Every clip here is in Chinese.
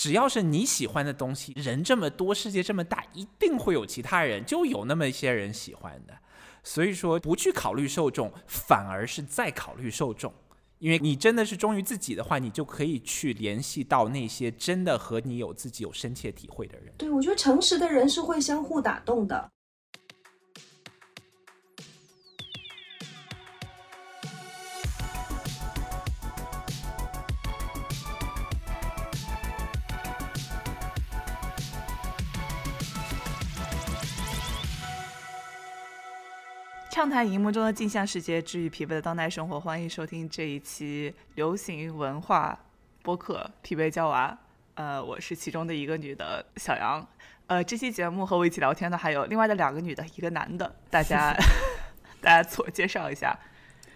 只要是你喜欢的东西，人这么多，世界这么大，一定会有其他人，就有那么一些人喜欢的。所以说，不去考虑受众，反而是在考虑受众。因为你真的是忠于自己的话，你就可以去联系到那些真的和你有自己有深切体会的人。对，我觉得诚实的人是会相互打动的。畅谈荧幕中的镜像世界，治愈疲惫的当代生活。欢迎收听这一期流行文化播客《疲惫娇娃》。呃，我是其中的一个女的小杨。呃，这期节目和我一起聊天的还有另外的两个女的，一个男的。大家，大家自我介绍一下。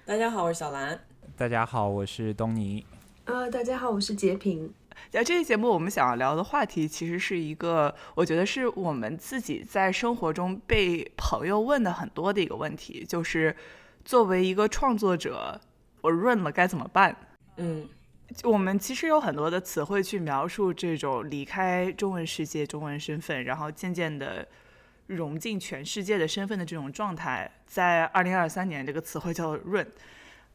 大家好，我是小兰。大家好，我是东尼。呃，大家好，我是截屏。在这期节目，我们想要聊的话题，其实是一个，我觉得是我们自己在生活中被朋友问的很多的一个问题，就是作为一个创作者，我润了该怎么办？嗯，我们其实有很多的词汇去描述这种离开中文世界、中文身份，然后渐渐的融进全世界的身份的这种状态，在二零二三年，这个词汇叫润。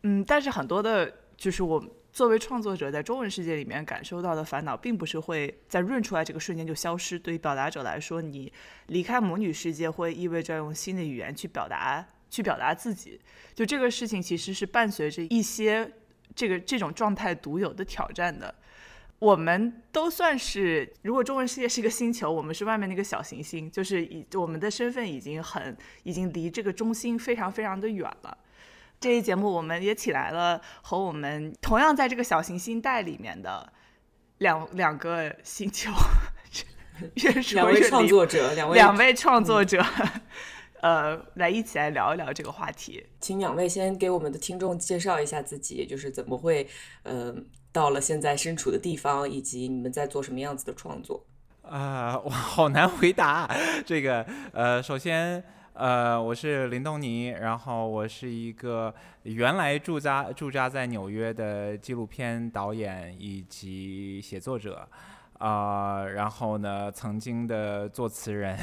嗯，但是很多的，就是我。作为创作者，在中文世界里面感受到的烦恼，并不是会在润出来这个瞬间就消失。对于表达者来说，你离开母女世界，会意味着用新的语言去表达，去表达自己。就这个事情，其实是伴随着一些这个这种状态独有的挑战的。我们都算是，如果中文世界是一个星球，我们是外面那个小行星，就是以我们的身份已经很，已经离这个中心非常非常的远了。这一节目，我们也请来了和我们同样在这个小行星带里面的两两个星球，两位创作者，两位两位创作者，呃，来一起来聊一聊这个话题。请两位先给我们的听众介绍一下自己，就是怎么会呃到了现在身处的地方，以及你们在做什么样子的创作。啊，我，好难回答这个。呃，首先。呃，我是林东尼，然后我是一个原来驻扎驻扎在纽约的纪录片导演以及写作者，啊，然后呢，曾经的作词人，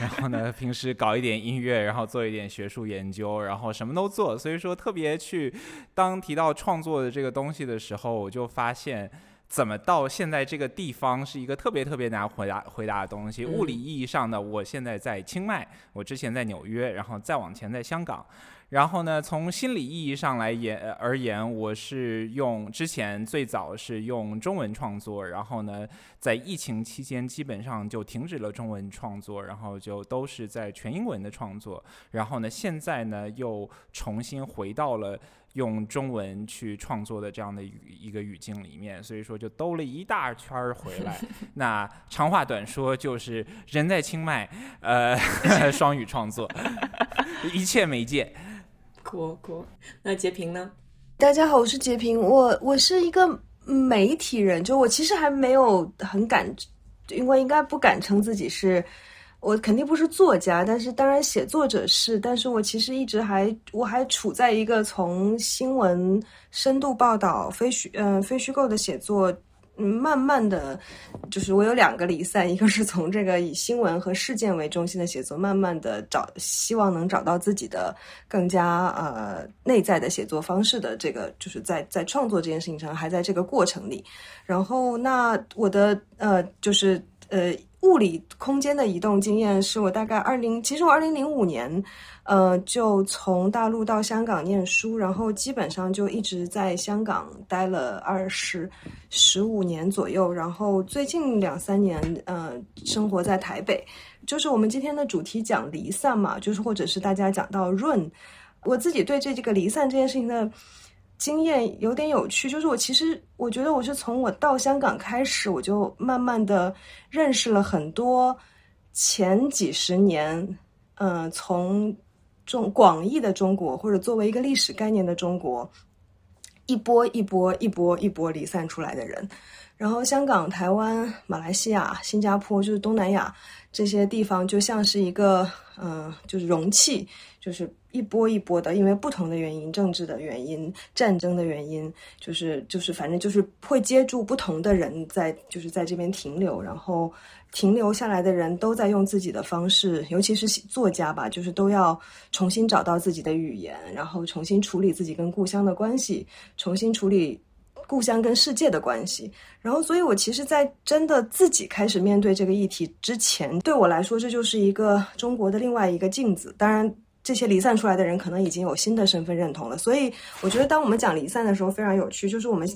然后呢，平时搞一点音乐，然后做一点学术研究，然后什么都做，所以说特别去当提到创作的这个东西的时候，我就发现。怎么到现在这个地方是一个特别特别难回答回答的东西。物理意义上的，我现在在清迈，我之前在纽约，然后再往前在香港。然后呢，从心理意义上来言而言，我是用之前最早是用中文创作，然后呢，在疫情期间基本上就停止了中文创作，然后就都是在全英文的创作。然后呢，现在呢又重新回到了。用中文去创作的这样的语一个语境里面，所以说就兜了一大圈儿回来。那长话短说，就是人在清迈，呃，双语创作，一切媒介。过过，那截屏呢？大家好，我是截屏，我我是一个媒体人，就我其实还没有很敢，因为应该不敢称自己是。我肯定不是作家，但是当然写作者是。但是我其实一直还，我还处在一个从新闻深度报道、非虚嗯非虚构的写作，嗯，慢慢的，就是我有两个离散，一个是从这个以新闻和事件为中心的写作，慢慢的找，希望能找到自己的更加呃内在的写作方式的这个，就是在在创作这件事情上还在这个过程里。然后那我的呃就是呃。物理空间的移动经验是我大概二零，其实我二零零五年，呃，就从大陆到香港念书，然后基本上就一直在香港待了二十十五年左右，然后最近两三年，呃，生活在台北。就是我们今天的主题讲离散嘛，就是或者是大家讲到润，我自己对这这个离散这件事情的。经验有点有趣，就是我其实我觉得我是从我到香港开始，我就慢慢的认识了很多前几十年，嗯，从中广义的中国或者作为一个历史概念的中国，一波一波一波一波离散出来的人，然后香港、台湾、马来西亚、新加坡，就是东南亚这些地方，就像是一个嗯，就是容器，就是。一波一波的，因为不同的原因，政治的原因、战争的原因，就是就是反正就是会接住不同的人在就是在这边停留，然后停留下来的人都在用自己的方式，尤其是作家吧，就是都要重新找到自己的语言，然后重新处理自己跟故乡的关系，重新处理故乡跟世界的关系。然后，所以我其实，在真的自己开始面对这个议题之前，对我来说，这就是一个中国的另外一个镜子。当然。这些离散出来的人可能已经有新的身份认同了，所以我觉得当我们讲离散的时候非常有趣，就是我们。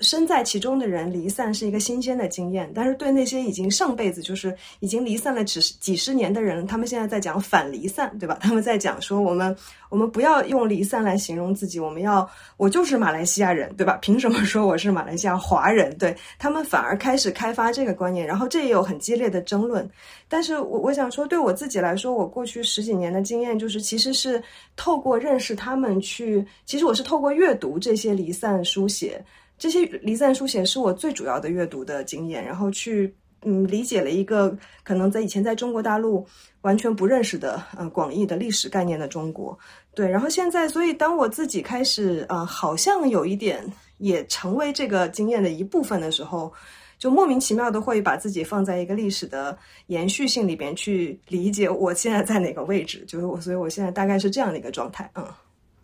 身在其中的人离散是一个新鲜的经验，但是对那些已经上辈子就是已经离散了几十几十年的人，他们现在在讲反离散，对吧？他们在讲说我们我们不要用离散来形容自己，我们要我就是马来西亚人，对吧？凭什么说我是马来西亚华人？对他们反而开始开发这个观念，然后这也有很激烈的争论。但是我我想说，对我自己来说，我过去十几年的经验就是，其实是透过认识他们去，其实我是透过阅读这些离散书写。这些离散书写是我最主要的阅读的经验，然后去嗯理解了一个可能在以前在中国大陆完全不认识的呃广义的历史概念的中国，对，然后现在所以当我自己开始啊好像有一点也成为这个经验的一部分的时候，就莫名其妙的会把自己放在一个历史的延续性里边去理解我现在在哪个位置，就是我，所以我现在大概是这样的一个状态，嗯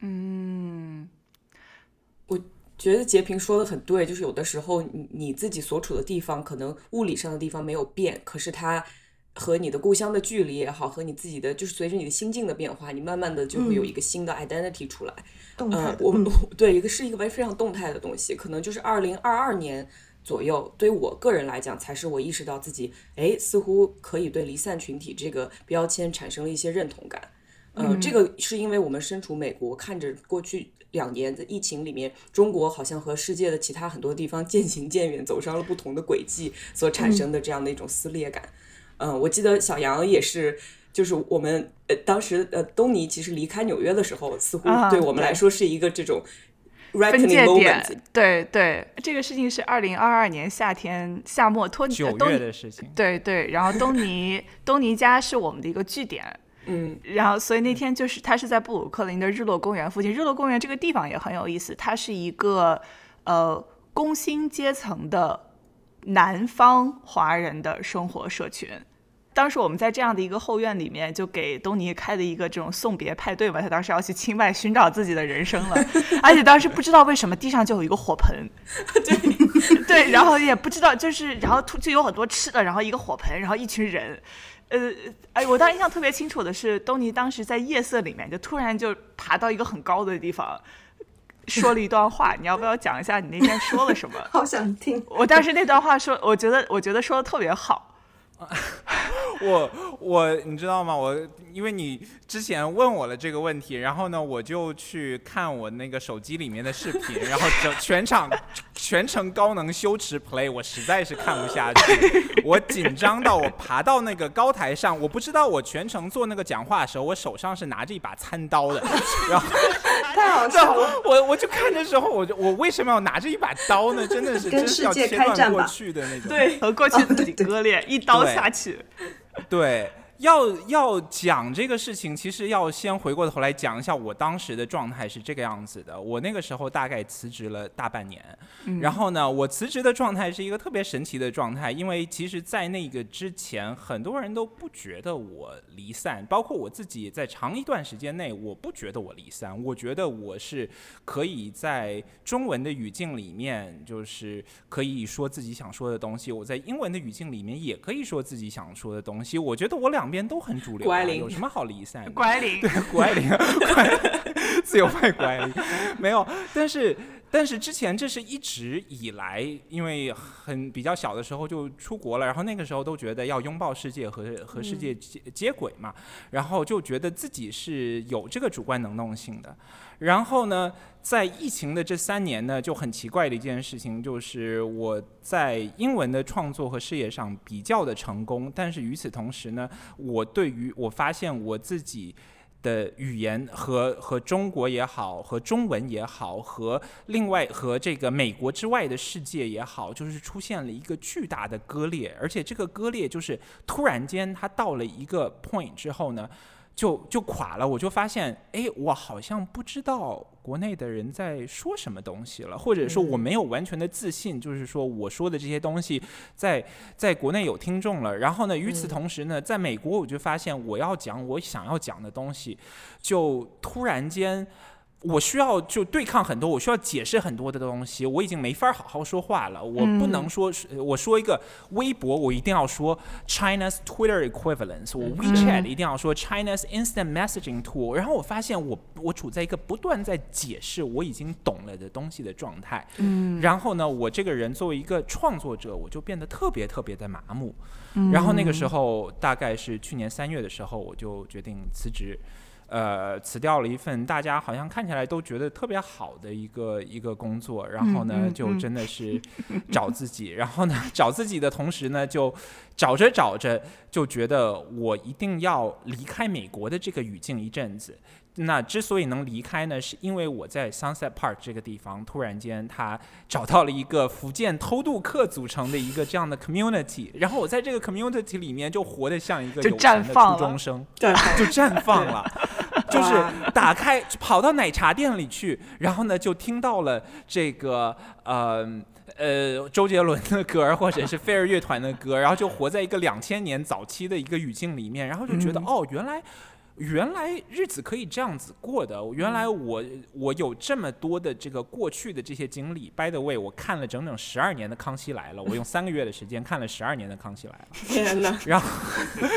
嗯。觉得截屏说的很对，就是有的时候你你自己所处的地方可能物理上的地方没有变，可是它和你的故乡的距离也好，和你自己的就是随着你的心境的变化，你慢慢的就会有一个新的 identity 出来。嗯，我们对一个是一个非常动态的东西，可能就是二零二二年左右，对于我个人来讲，才是我意识到自己哎，似乎可以对离散群体这个标签产生了一些认同感。嗯，这个是因为我们身处美国，看着过去。两年的疫情里面，中国好像和世界的其他很多地方渐行渐远，走上了不同的轨迹，所产生的这样的一种撕裂感。嗯，我记得小杨也是，就是我们呃当时呃东尼其实离开纽约的时候，似乎对我们来说是一个这种分界点。对对，这个事情是二零二二年夏天夏末托尼九月的事情。对对，然后东尼 东尼家是我们的一个据点。嗯，然后所以那天就是他是在布鲁克林的日落公园附近。日落公园这个地方也很有意思，它是一个呃工薪阶层的南方华人的生活社群。当时我们在这样的一个后院里面，就给东尼开的一个这种送别派对嘛。他当时要去清迈寻找自己的人生了，而且当时不知道为什么地上就有一个火盆，对 对，然后也不知道就是然后突就有很多吃的，然后一个火盆，然后一群人。呃，哎，我当印象特别清楚的是，东尼当时在夜色里面，就突然就爬到一个很高的地方，说了一段话。你要不要讲一下你那天说了什么？好想听。我当时那段话说，我觉得，我觉得说的特别好。我我你知道吗？我因为你之前问我了这个问题，然后呢，我就去看我那个手机里面的视频，然后整全场 全程高能羞耻 play，我实在是看不下去，我紧张到我爬到那个高台上，我不知道我全程做那个讲话的时候，我手上是拿着一把餐刀的，然后太好笑了，我我就看的时候，我就我为什么要拿着一把刀呢？真的是真是要切断过去的那种，对，和过去自己割裂，一刀下去。对，要要讲这个事情，其实要先回过头来讲一下我当时的状态是这个样子的。我那个时候大概辞职了大半年，然后呢，我辞职的状态是一个特别神奇的状态，因为其实，在那个之前，很多人都不觉得我离散，包括我自己，在长一段时间内，我不觉得我离散，我觉得我是可以在中文的语境里面，就是可以说自己想说的东西；我在英文的语境里面，也可以说自己想说的东西。我觉得我两边都很主流，有什么好离散？乖灵，对，乖灵，自由派乖灵，没有。但是，但是之前这是一直以来，因为很比较小的时候就出国了，然后那个时候都觉得要拥抱世界和和世界接接轨嘛，然后就觉得自己是有这个主观能动性的。然后呢，在疫情的这三年呢，就很奇怪的一件事情，就是我在英文的创作和事业上比较的成功，但是与此同时呢，我对于我发现我自己的语言和和中国也好，和中文也好，和另外和这个美国之外的世界也好，就是出现了一个巨大的割裂，而且这个割裂就是突然间它到了一个 point 之后呢。就就垮了，我就发现，哎，我好像不知道国内的人在说什么东西了，或者说我没有完全的自信，就是说我说的这些东西在在国内有听众了。然后呢，与此同时呢，在美国我就发现，我要讲我想要讲的东西，就突然间。我需要就对抗很多，我需要解释很多的东西，我已经没法好好说话了。我不能说，我说一个微博，我一定要说 China's Twitter equivalence，我 WeChat 一定要说 China's instant messaging tool。然后我发现，我我处在一个不断在解释我已经懂了的东西的状态。嗯。然后呢，我这个人作为一个创作者，我就变得特别特别的麻木。嗯。然后那个时候，大概是去年三月的时候，我就决定辞职。呃，辞掉了一份大家好像看起来都觉得特别好的一个一个工作，然后呢，就真的是 找自己，然后呢，找自己的同时呢，就找着找着就觉得我一定要离开美国的这个语境一阵子。那之所以能离开呢，是因为我在 Sunset Park 这个地方突然间他找到了一个福建偷渡客组成的一个这样的 community，然后我在这个 community 里面就活得像一个有钱的初中生，对，就绽放了。就是 打开跑到奶茶店里去，然后呢就听到了这个呃呃周杰伦的歌，或者是飞儿乐团的歌，然后就活在一个两千年早期的一个语境里面，然后就觉得哦，原来。原来日子可以这样子过的。原来我我有这么多的这个过去的这些经历。By the way，我看了整整十二年的《康熙来了》，我用三个月的时间看了十二年的《康熙来了》。天哪！然后，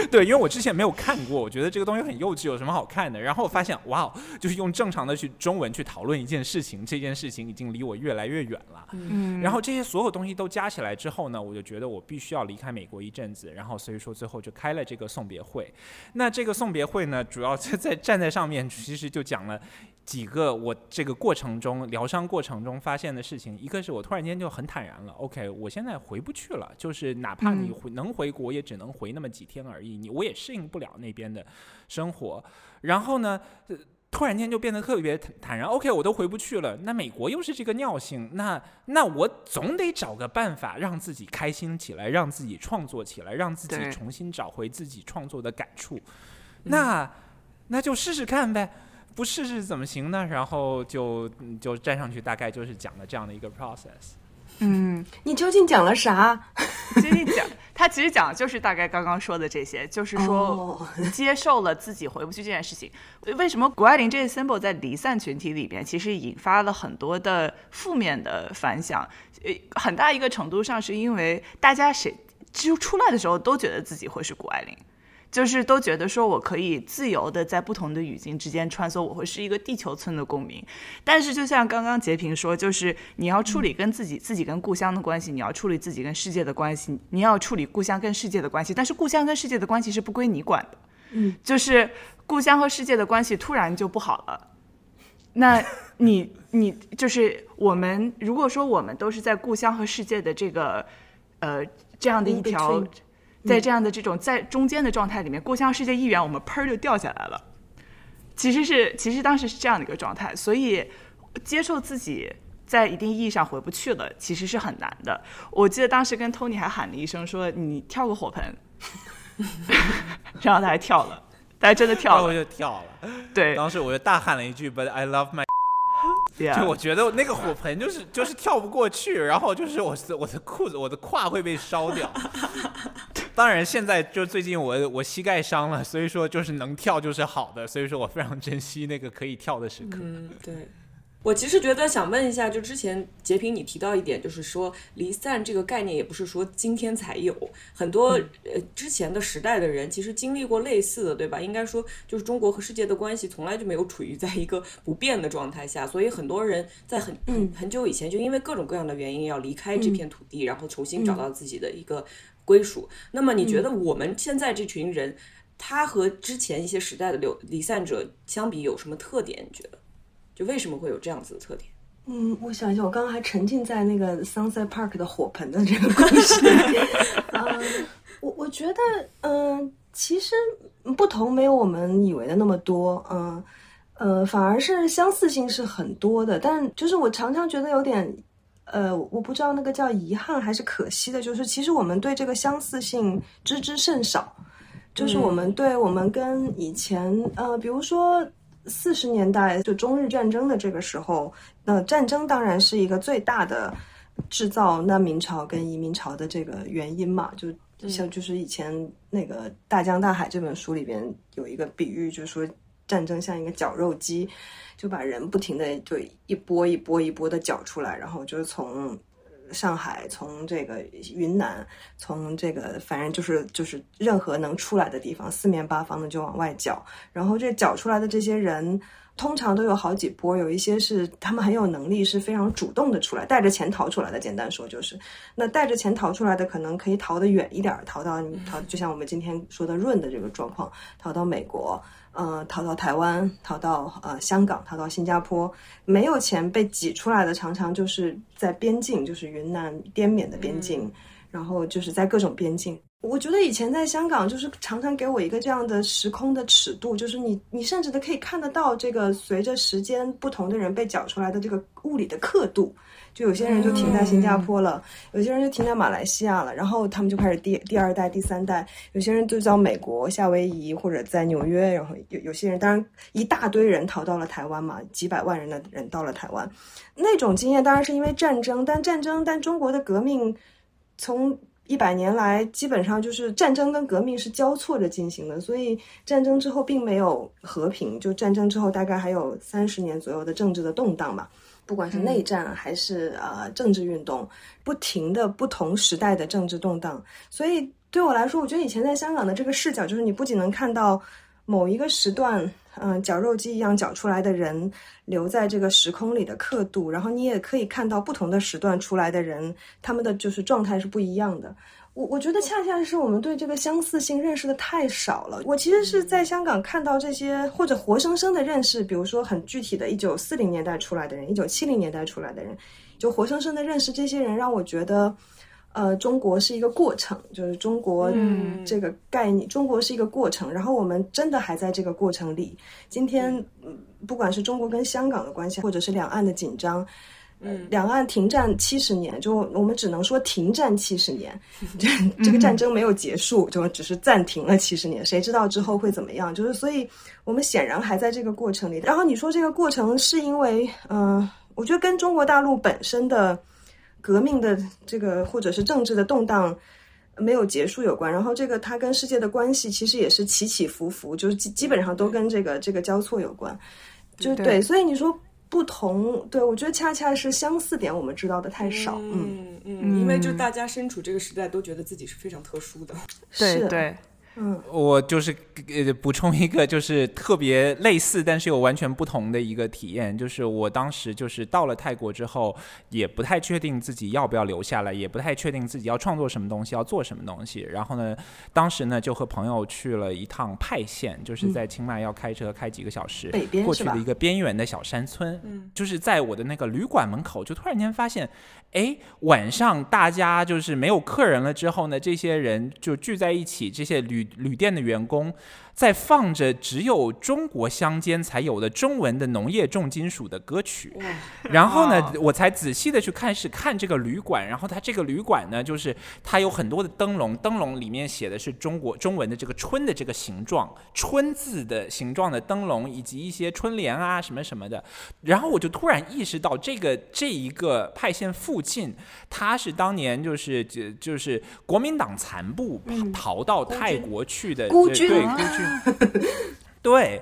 对，因为我之前没有看过，我觉得这个东西很幼稚，有什么好看的？然后我发现，哇，就是用正常的去中文去讨论一件事情，这件事情已经离我越来越远了。嗯。然后这些所有东西都加起来之后呢，我就觉得我必须要离开美国一阵子。然后所以说最后就开了这个送别会。那这个送别会呢？主要在 在站在上面，其实就讲了几个我这个过程中疗伤过程中发现的事情。一个是我突然间就很坦然了，OK，我现在回不去了，就是哪怕你回能回国，也只能回那么几天而已，你我也适应不了那边的生活。然后呢，突然间就变得特别坦然，OK，我都回不去了。那美国又是这个尿性，那那我总得找个办法让自己开心起来，让自己创作起来，让自己重新找回自己创作的感触。那那就试试看呗，不试试怎么行呢？然后就就站上去，大概就是讲了这样的一个 process。嗯，你究竟讲了啥？究竟讲，他其实讲的就是大概刚刚说的这些，就是说接受了自己回不去这件事情。为什么谷爱凌这个 symbol 在离散群体里边，其实引发了很多的负面的反响？呃，很大一个程度上是因为大家谁就出来的时候都觉得自己会是谷爱凌。就是都觉得说我可以自由的在不同的语境之间穿梭，我会是一个地球村的公民。但是就像刚刚截屏说，就是你要处理跟自己、自己跟故乡的关系，你要处理自己跟世界的关系，你要处理故乡跟世界的关系。但是故乡跟世界的关系是不归你管的，嗯，就是故乡和世界的关系突然就不好了。那你你就是我们，如果说我们都是在故乡和世界的这个呃这样的一条。在这样的这种在中间的状态里面，故乡世界一远，我们砰就掉下来了。其实是，其实当时是这样的一个状态，所以接受自己在一定意义上回不去了，其实是很难的。我记得当时跟 Tony 还喊了一声说：“你跳个火盆。”然后他还跳了，他还真的跳了，我就跳了。对，当时我就大喊了一句：“But I love my。”就我觉得那个火盆就是就是跳不过去，然后就是我我的裤子我的胯会被烧掉。当然现在就最近我我膝盖伤了，所以说就是能跳就是好的，所以说我非常珍惜那个可以跳的时刻。嗯，对。我其实觉得想问一下，就之前截屏你提到一点，就是说离散这个概念也不是说今天才有，很多呃之前的时代的人其实经历过类似的，对吧？应该说就是中国和世界的关系从来就没有处于在一个不变的状态下，所以很多人在很很很久以前就因为各种各样的原因要离开这片土地，然后重新找到自己的一个归属。那么你觉得我们现在这群人，他和之前一些时代的流离散者相比有什么特点？你觉得？就为什么会有这样子的特点？嗯，我想一下，我刚刚还沉浸在那个 Sunset Park 的火盆的这个故事里。嗯，我我觉得，嗯，其实不同没有我们以为的那么多。嗯，呃，反而是相似性是很多的。但就是我常常觉得有点，呃，我不知道那个叫遗憾还是可惜的，就是其实我们对这个相似性知之甚少。就是我们对我们跟以前呃，比如说四十年代就中日战争的这个时候，那战争当然是一个最大的制造难民潮跟移民潮的这个原因嘛，就像就是以前那个《大江大海》这本书里边有一个比喻，就是说战争像一个绞肉机，就把人不停的就一波一波一波的搅出来，然后就是从。上海从这个云南，从这个反正就是就是任何能出来的地方，四面八方的就往外搅。然后这搅出来的这些人，通常都有好几波，有一些是他们很有能力，是非常主动的出来，带着钱逃出来的。简单说就是，那带着钱逃出来的，可能可以逃得远一点，逃到逃，就像我们今天说的润的这个状况，逃到美国。呃，逃到台湾，逃到呃香港，逃到新加坡，没有钱被挤出来的，常常就是在边境，就是云南滇缅的边境，然后就是在各种边境。我觉得以前在香港，就是常常给我一个这样的时空的尺度，就是你你甚至都可以看得到这个随着时间不同的人被搅出来的这个物理的刻度。就有些人就停在新加坡了，有些人就停在马来西亚了，然后他们就开始第第二代、第三代，有些人就到美国夏威夷或者在纽约，然后有有些人当然一大堆人逃到了台湾嘛，几百万人的人到了台湾，那种经验当然是因为战争，但战争但中国的革命从一百年来基本上就是战争跟革命是交错着进行的，所以战争之后并没有和平，就战争之后大概还有三十年左右的政治的动荡嘛。不管是内战还是呃政治运动，不停的不同时代的政治动荡，所以对我来说，我觉得以前在香港的这个视角，就是你不仅能看到某一个时段，嗯，绞肉机一样绞出来的人留在这个时空里的刻度，然后你也可以看到不同的时段出来的人，他们的就是状态是不一样的。我我觉得恰恰是我们对这个相似性认识的太少了。我其实是在香港看到这些，或者活生生的认识，比如说很具体的，一九四零年代出来的人，一九七零年代出来的人，就活生生的认识这些人，让我觉得，呃，中国是一个过程，就是中国这个概念，中国是一个过程。然后我们真的还在这个过程里。今天，不管是中国跟香港的关系，或者是两岸的紧张。两岸停战七十年，就我们只能说停战七十年，这这个战争没有结束，就只是暂停了七十年。谁知道之后会怎么样？就是所以，我们显然还在这个过程里。然后你说这个过程是因为，嗯，我觉得跟中国大陆本身的革命的这个或者是政治的动荡没有结束有关。然后这个它跟世界的关系其实也是起起伏伏，就是基基本上都跟这个这个交错有关。就对，所以你说。不同，对我觉得恰恰是相似点，我们知道的太少。嗯嗯，因为就大家身处这个时代，都觉得自己是非常特殊的。对对。嗯，我就是呃补充一个，就是特别类似，但是又完全不同的一个体验，就是我当时就是到了泰国之后，也不太确定自己要不要留下来，也不太确定自己要创作什么东西，要做什么东西。然后呢，当时呢就和朋友去了一趟派县，就是在清迈要开车开几个小时过去的一个边缘的小山村。嗯，就是在我的那个旅馆门口，就突然间发现。哎，晚上大家就是没有客人了之后呢，这些人就聚在一起，这些旅旅店的员工。在放着只有中国乡间才有的中文的农业重金属的歌曲，然后呢，我才仔细的去看是看这个旅馆，然后它这个旅馆呢，就是它有很多的灯笼，灯笼里面写的是中国中文的这个春的这个形状，春字的形状的灯笼，以及一些春联啊什么什么的，然后我就突然意识到，这个这一个派县附近，它是当年就是就就是国民党残部逃到泰国去的孤军，对孤军。ですよ。对，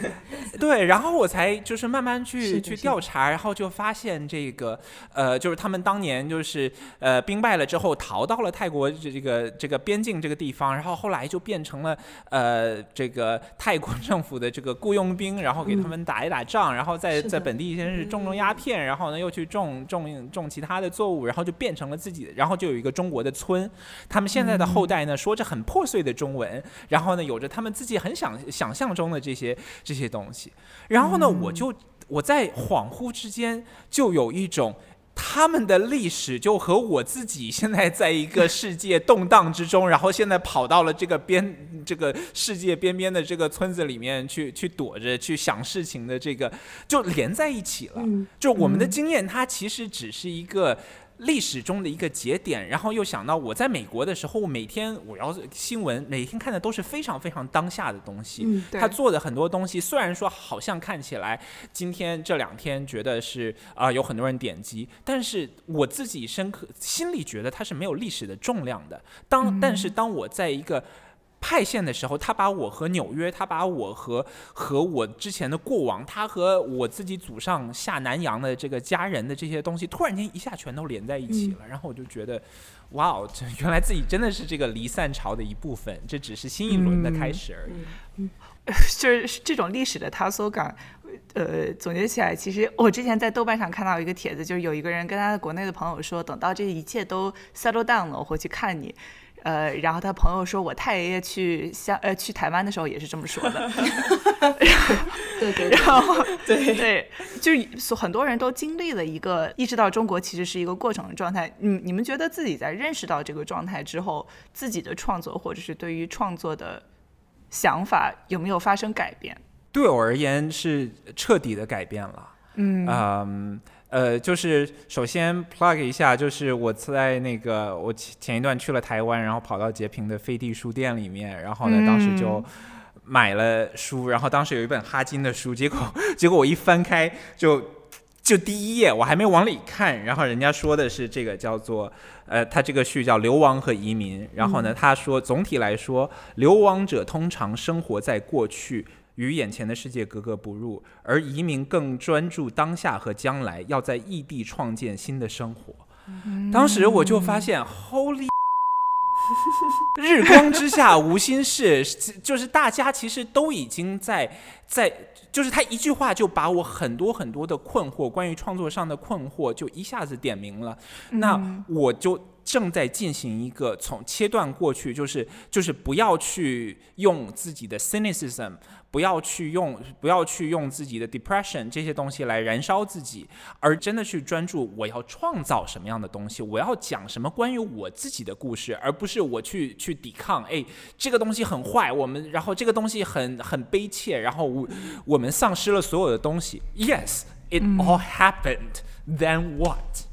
对，然后我才就是慢慢去去调查，然后就发现这个呃，就是他们当年就是呃兵败了之后逃到了泰国这个这个边境这个地方，然后后来就变成了呃这个泰国政府的这个雇佣兵，然后给他们打一打仗，然后在在本地先是种种鸦片，然后呢又去种种种其他的作物，然后就变成了自己，然后就有一个中国的村，他们现在的后代呢说着很破碎的中文，然后呢有着他们自己很想想象中。中的这些这些东西，然后呢，我就我在恍惚之间就有一种他们的历史就和我自己现在在一个世界 动荡之中，然后现在跑到了这个边这个世界边边的这个村子里面去去躲着去想事情的这个就连在一起了。就我们的经验，它其实只是一个。历史中的一个节点，然后又想到我在美国的时候，每天我要新闻，每天看的都是非常非常当下的东西。嗯他做的很多东西，虽然说好像看起来今天这两天觉得是啊、有很多人点击，但是我自己深刻心里觉得它是没有历史的重量的。当、但是当我在一个派线的时候，他把我和纽约，他把我和和我之前的过往，他和我自己祖上下南洋的这个家人的这些东西，突然间一下全都连在一起了，然后我就觉得，哇哦，这原来自己真的是这个离散潮的一部分，这只是新一轮的开始而已。就是这种历史的塌缩感。呃，总结起来，其实我之前在豆瓣上看到一个帖子，就是有一个人跟他的国内的朋友说，等到这一切都 settle down 了，我会去看你。呃，然后他朋友说，我太爷爷去香呃去台湾的时候也是这么说的。对对对，然后对对，就是所很多人都经历了一个意识到中国其实是一个过程的状态。你，你们觉得自己在认识到这个状态之后，自己的创作或者是对于创作的想法有没有发生改变？对我而言是彻底的改变了。嗯嗯，呃，就是首先 plug 一下，就是我在那个我前前一段去了台湾，然后跑到截屏的飞地书店里面，然后呢，当时就嗯买了书，然后当时有一本哈金的书，结果结果我一翻开就。就第一页，我还没往里看，然后人家说的是这个叫做，呃，他这个序叫《流亡和移民》，然后呢，他说总体来说，流亡者通常生活在过去，与眼前的世界格格不入，而移民更专注当下和将来，要在异地创建新的生活。当时我就发现，Holy，日光之下无心事，就是大家其实都已经在在，就是他一句话就把我很多很多的困惑，关于创作上的困惑，就一下子点明了。那我就正在进行一个从切断过去，就是就是不要去用自己的 cynicism，不要去用不要去用自己的 depression 这些东西来燃烧自己，而真的去专注我要创造什么样的东西，我要讲什么关于我自己的故事，而不是我去去抵抗，哎，这个东西很坏，我们然后这个东西很很悲切，然后我我们丧失了所有的东西。Yes, it all happened. Then what?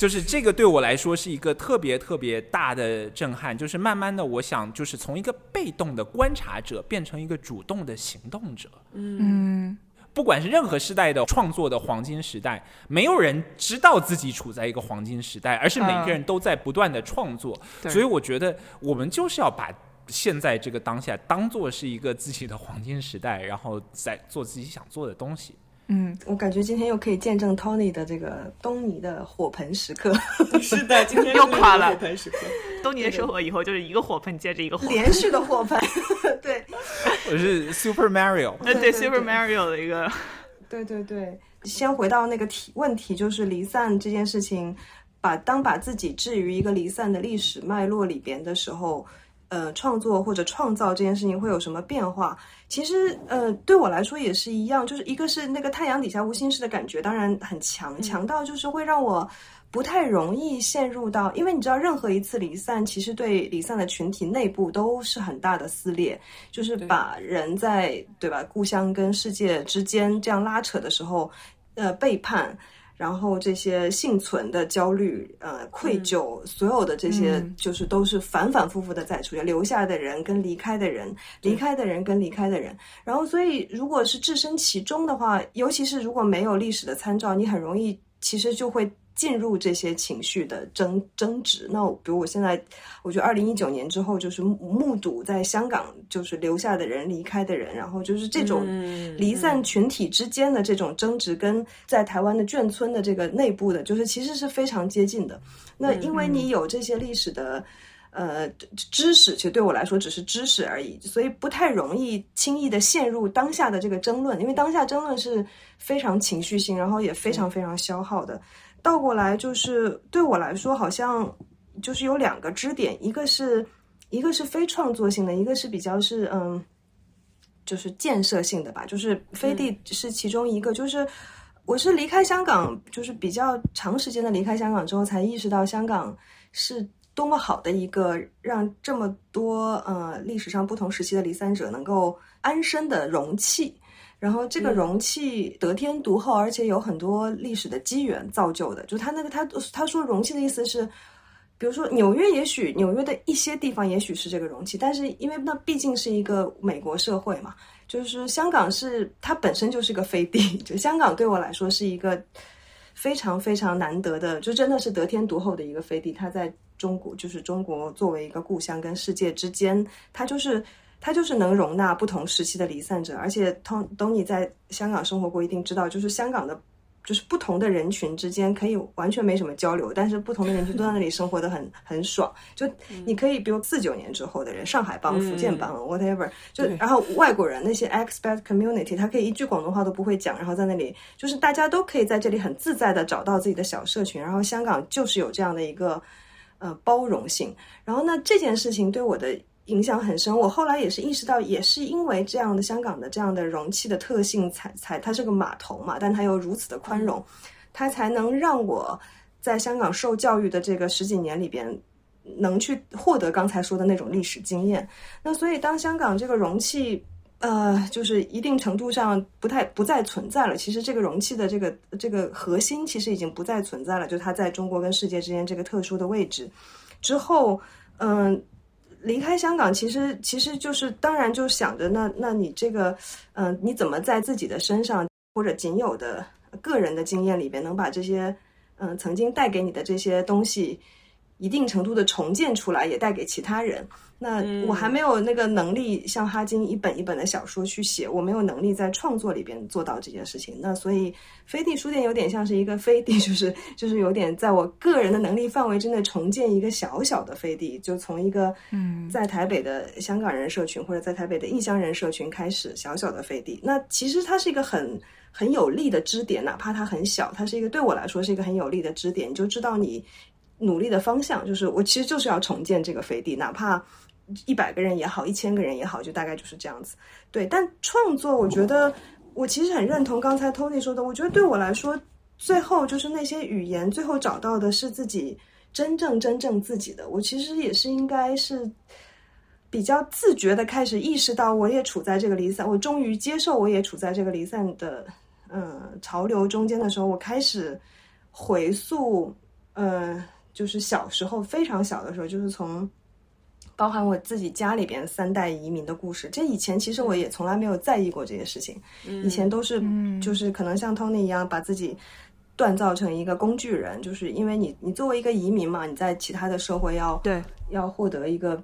就是这个对我来说是一个特别特别大的震撼，就是慢慢的，我想就是从一个被动的观察者变成一个主动的行动者。嗯不管是任何时代的创作的黄金时代，没有人知道自己处在一个黄金时代，而是每个人都在不断的创作。对所以我觉得我们就是要把现在这个当下当做是一个自己的黄金时代，然后再做自己想做的东西。嗯，我感觉今天又可以见证 Tony 的这个东尼的火盆时刻，是的，今天又垮了火盆时刻。东尼的生活以后就是一个火盆接着一个火盆。连续的火盆，对我是 Super Mario。呃，对对对 Super Mario 的一个，对对对。先回到那个题问题，就是离散这件事情，把当把自己置于一个离散的历史脉络里边的时候，呃，创作或者创造这件事情会有什么变化？其实，呃，对我来说也是一样，就是一个是那个太阳底下无心事的感觉，当然很强，强到就是会让我不太容易陷入到，因为你知道，任何一次离散，其实对离散的群体内部都是很大的撕裂，就是把人在对吧故乡跟世界之间这样拉扯的时候，呃，背叛。然后这些幸存的焦虑、呃愧疚，所有的这些就是都是反反复复的在出现，留下的人跟离开的人，离开的人跟离开的人。然后，所以如果是置身其中的话，尤其是如果没有历史的参照，你很容易其实就会进入这些情绪的争争执。那我比如我现在，我觉得二零一九年之后，就是目目睹在香港就是留下的人、离开的人，然后就是这种嗯离散群体之间的这种争执，跟在台湾的眷村的这个内部的，就是其实是非常接近的。那因为你有这些历史的。呃，知识其实对我来说只是知识而已，所以不太容易轻易的陷入当下的这个争论，因为当下争论是非常情绪性，然后也非常非常消耗的。倒过来就是对我来说，好像就是有两个支点，一个是一个是非创作性的，一个是比较是嗯，就是建设性的吧。就是飞地是其中一个，就是我是离开香港，就是比较长时间的离开香港之后，才意识到香港是多么好的一个让这么多呃历史上不同时期的离散者能够安身的容器。然后这个容器得天独厚，而且有很多历史的机缘造就的。就他那个他他说容器的意思是，比如说纽约，也许纽约的一些地方也许是这个容器，但是因为那毕竟是一个美国社会嘛，就是香港是它本身就是个飞地，就香港对我来说是一个非常非常难得的，就真的是得天独厚的一个飞地。它在中国就是中国作为一个故乡跟世界之间，它就是。它就是能容纳不同时期的离散者，而且通等你在香港生活过，一定知道，就是香港的，就是不同的人群之间可以完全没什么交流，但是不同的人群都在那里生活的很 很爽。就你可以，比如四九年之后的人，上海帮、福建帮，whatever，就然后外国人那些 expat community，他可以一句广东话都不会讲，然后在那里，就是大家都可以在这里很自在的找到自己的小社群。然后香港就是有这样的一个呃包容性。然后那这件事情对我的。影响很深，我后来也是意识到，也是因为这样的香港的这样的容器的特性，才才它是个码头嘛，但它又如此的宽容，它才能让我在香港受教育的这个十几年里边，能去获得刚才说的那种历史经验。那所以，当香港这个容器，呃，就是一定程度上不太不再存在了，其实这个容器的这个这个核心其实已经不再存在了，就它在中国跟世界之间这个特殊的位置之后，嗯。离开香港，其实其实就是当然就想着那那你这个，嗯，你怎么在自己的身上或者仅有的个人的经验里边，能把这些嗯曾经带给你的这些东西。一定程度的重建出来，也带给其他人。那我还没有那个能力，像哈金一本一本的小说去写，我没有能力在创作里边做到这件事情。那所以飞地书店有点像是一个飞地，就是就是有点在我个人的能力范围之内重建一个小小的飞地，就从一个嗯在台北的香港人社群或者在台北的异乡人社群开始，小小的飞地。那其实它是一个很很有力的支点，哪怕它很小，它是一个对我来说是一个很有利的支点，你就知道你。努力的方向就是，我其实就是要重建这个飞地，哪怕一百个人也好，一千个人也好，就大概就是这样子。对，但创作，我觉得我其实很认同刚才 Tony 说的，我觉得对我来说，最后就是那些语言，最后找到的是自己真正真正自己的。我其实也是应该是比较自觉的开始意识到，我也处在这个离散，我终于接受我也处在这个离散的嗯潮流中间的时候，我开始回溯，呃。就是小时候非常小的时候，就是从包含我自己家里边三代移民的故事。这以前其实我也从来没有在意过这些事情，以前都是就是可能像 Tony 一样把自己锻造成一个工具人，就是因为你你作为一个移民嘛，你在其他的社会要对要获得一个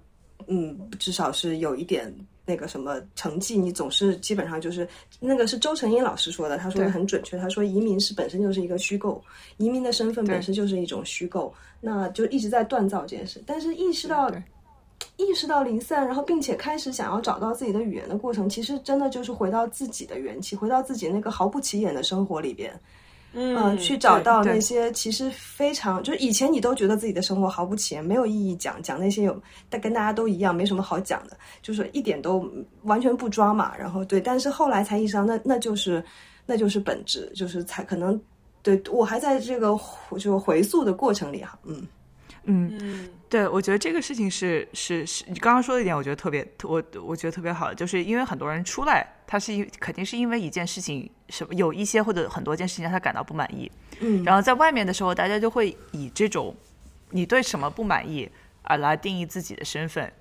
嗯，至少是有一点。那个什么成绩，你总是基本上就是那个是周成英老师说的，他说的很准确。他说移民是本身就是一个虚构，移民的身份本身就是一种虚构，那就一直在锻造这件事。但是意识到意识到零散，然后并且开始想要找到自己的语言的过程，其实真的就是回到自己的元气，回到自己那个毫不起眼的生活里边。嗯，去找到那些其实非常，就是以前你都觉得自己的生活毫不起眼，没有意义，讲讲那些有，但跟大家都一样，没什么好讲的，就是一点都完全不抓嘛。然后对，但是后来才意识到，那那就是那就是本质，就是才可能对我还在这个就回溯的过程里哈，嗯。嗯，对，我觉得这个事情是是是你刚刚说的一点，我觉得特别，我我觉得特别好，就是因为很多人出来，他是因肯定是因为一件事情，什么有一些或者很多件事情让他感到不满意，嗯，然后在外面的时候，大家就会以这种你对什么不满意而来定义自己的身份，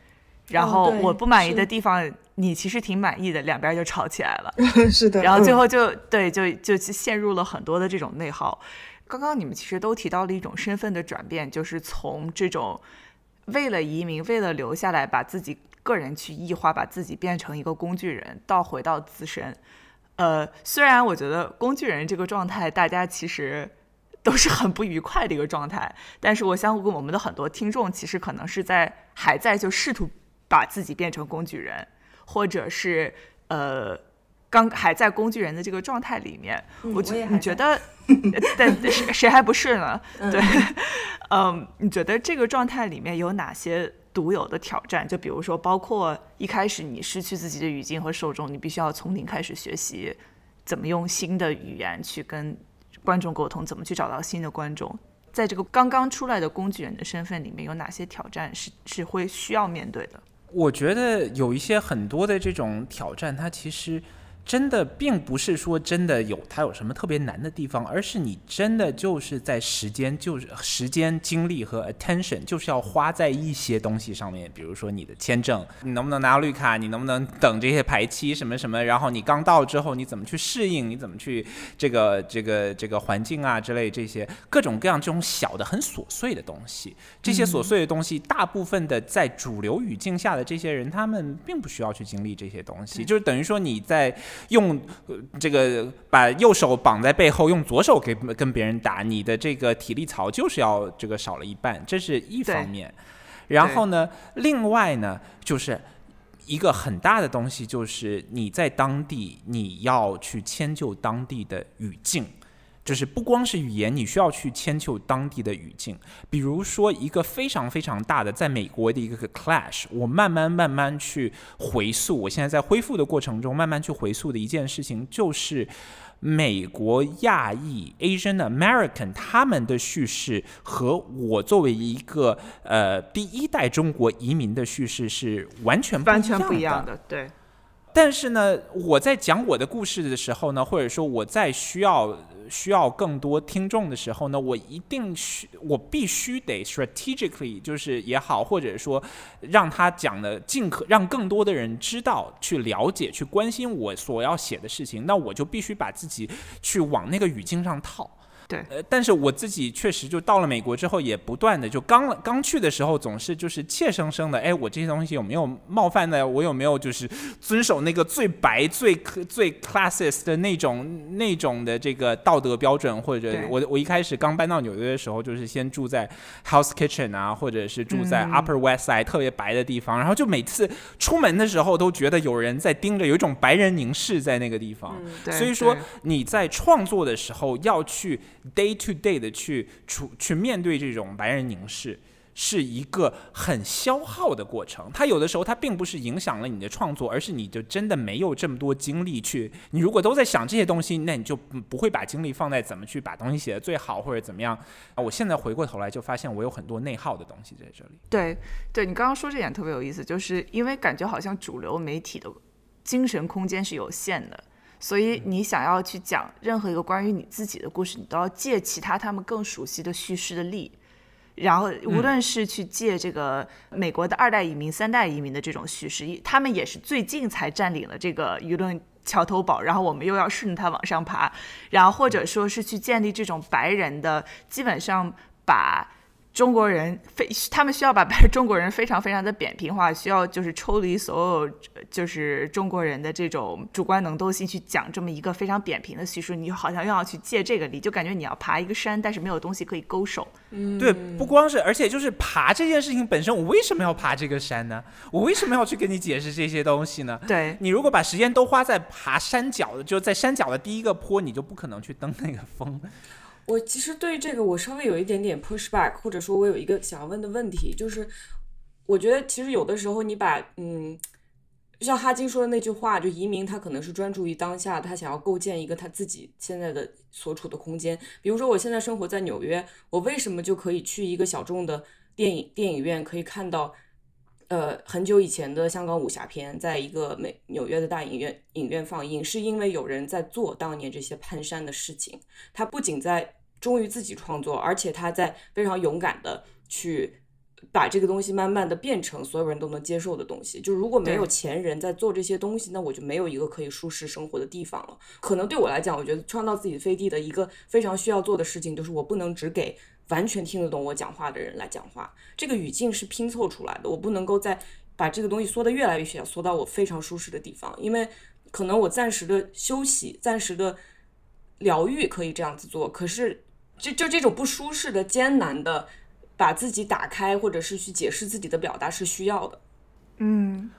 然后我不满意的地方，你其实挺满意的，两边就吵起来了，是的，然后最后就对就就陷入了很多的这种内耗。刚刚你们其实都提到了一种身份的转变，就是从这种为了移民、为了留下来，把自己个人去异化，把自己变成一个工具人，到回到自身。呃，虽然我觉得工具人这个状态，大家其实都是很不愉快的一个状态，但是我相信我们的很多听众其实可能是在还在就试图把自己变成工具人，或者是呃。刚还在工具人的这个状态里面，我觉你觉得，但 谁谁还不是呢？对，嗯，你觉得这个状态里面有哪些独有的挑战？就比如说，包括一开始你失去自己的语境和受众，你必须要从零开始学习怎么用新的语言去跟观众沟通，怎么去找到新的观众。在这个刚刚出来的工具人的身份里面，有哪些挑战是是会需要面对的？我觉得有一些很多的这种挑战，它其实。真的并不是说真的有它有什么特别难的地方，而是你真的就是在时间就是时间精力和 attention 就是要花在一些东西上面，比如说你的签证，你能不能拿到绿卡，你能不能等这些排期什么什么，然后你刚到之后你怎么去适应，你怎么去这个这个这个环境啊之类这些各种各样这种小的很琐碎的东西，这些琐碎的东西，大部分的在主流语境下的这些人，他们并不需要去经历这些东西，就是等于说你在。用这个把右手绑在背后，用左手给跟别人打，你的这个体力槽就是要这个少了一半，这是一方面。然后呢，另外呢，就是一个很大的东西，就是你在当地你要去迁就当地的语境。就是不光是语言，你需要去迁就当地的语境。比如说，一个非常非常大的在美国的一个 clash，我慢慢慢慢去回溯，我现在在恢复的过程中，慢慢去回溯的一件事情，就是美国亚裔 Asian American 他们的叙事和我作为一个呃第一代中国移民的叙事是完全完全不一样的。对。但是呢，我在讲我的故事的时候呢，或者说我在需要。需要更多听众的时候呢，我一定需我必须得 strategically 就是也好，或者说让他讲的尽可让更多的人知道、去了解、去关心我所要写的事情，那我就必须把自己去往那个语境上套。对，呃，但是我自己确实就到了美国之后，也不断的就刚刚去的时候，总是就是怯生生的，哎，我这些东西有没有冒犯的？我有没有就是遵守那个最白、最最 classes 的那种那种的这个道德标准？或者我我一开始刚搬到纽约的时候，就是先住在 House Kitchen 啊，或者是住在 Upper West Side 特别白的地方，然后就每次出门的时候都觉得有人在盯着，有一种白人凝视在那个地方。所以说你在创作的时候要去。Day to day 的去处去面对这种白人凝视，是一个很消耗的过程。它有的时候它并不是影响了你的创作，而是你就真的没有这么多精力去。你如果都在想这些东西，那你就不会把精力放在怎么去把东西写得最好或者怎么样。啊，我现在回过头来就发现我有很多内耗的东西在这里。对，对你刚刚说这点特别有意思，就是因为感觉好像主流媒体的精神空间是有限的。所以你想要去讲任何一个关于你自己的故事，你都要借其他他们更熟悉的叙事的力，然后无论是去借这个美国的二代移民、三代移民的这种叙事，他们也是最近才占领了这个舆论桥头堡，然后我们又要顺着它往上爬，然后或者说是去建立这种白人的，基本上把。中国人非他们需要把中国人非常非常的扁平化，需要就是抽离所有就是中国人的这种主观能动性去讲这么一个非常扁平的叙述，你好像又要去借这个力，就感觉你要爬一个山，但是没有东西可以勾手。嗯，对，不光是，而且就是爬这件事情本身，我为什么要爬这个山呢？我为什么要去跟你解释这些东西呢？对你如果把时间都花在爬山脚的，就在山脚的第一个坡，你就不可能去登那个峰。我其实对这个我稍微有一点点 push back，或者说我有一个想要问的问题，就是我觉得其实有的时候你把嗯，像哈金说的那句话，就移民他可能是专注于当下，他想要构建一个他自己现在的所处的空间。比如说我现在生活在纽约，我为什么就可以去一个小众的电影电影院可以看到？呃，很久以前的香港武侠片，在一个美纽约的大影院影院放映，是因为有人在做当年这些攀山的事情。他不仅在忠于自己创作，而且他在非常勇敢的去把这个东西慢慢的变成所有人都能接受的东西。就如果没有前人在做这些东西，那我就没有一个可以舒适生活的地方了。可能对我来讲，我觉得创造自己飞地的一个非常需要做的事情，就是我不能只给。完全听得懂我讲话的人来讲话，这个语境是拼凑出来的。我不能够再把这个东西缩得越来越小，缩到我非常舒适的地方，因为可能我暂时的休息、暂时的疗愈可以这样子做，可是就就这种不舒适的、艰难的把自己打开，或者是去解释自己的表达是需要的。嗯，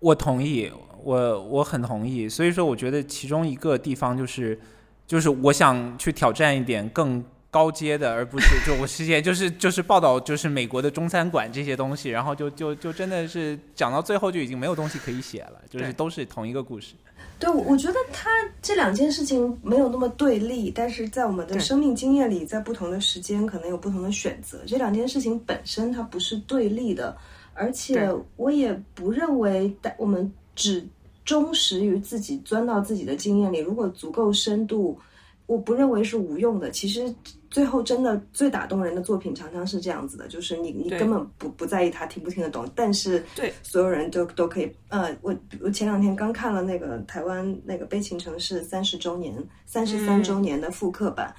我同意，我我很同意。所以说，我觉得其中一个地方就是，就是我想去挑战一点更。高阶的，而不是就我之前就是 就是报道就是美国的中餐馆这些东西，然后就就就真的是讲到最后就已经没有东西可以写了，就是都是同一个故事。对，我觉得他这两件事情没有那么对立，但是在我们的生命经验里，在不同的时间可能有不同的选择。这两件事情本身它不是对立的，而且我也不认为我们只忠实于自己，钻到自己的经验里，如果足够深度，我不认为是无用的。其实最后真的最打动人的作品，常常是这样子的，就是你你根本不不在意他听不听得懂，但是对所有人都都可以。呃，我我前两天刚看了那个台湾那个《悲情城市》三十周年、三十三周年的复刻版，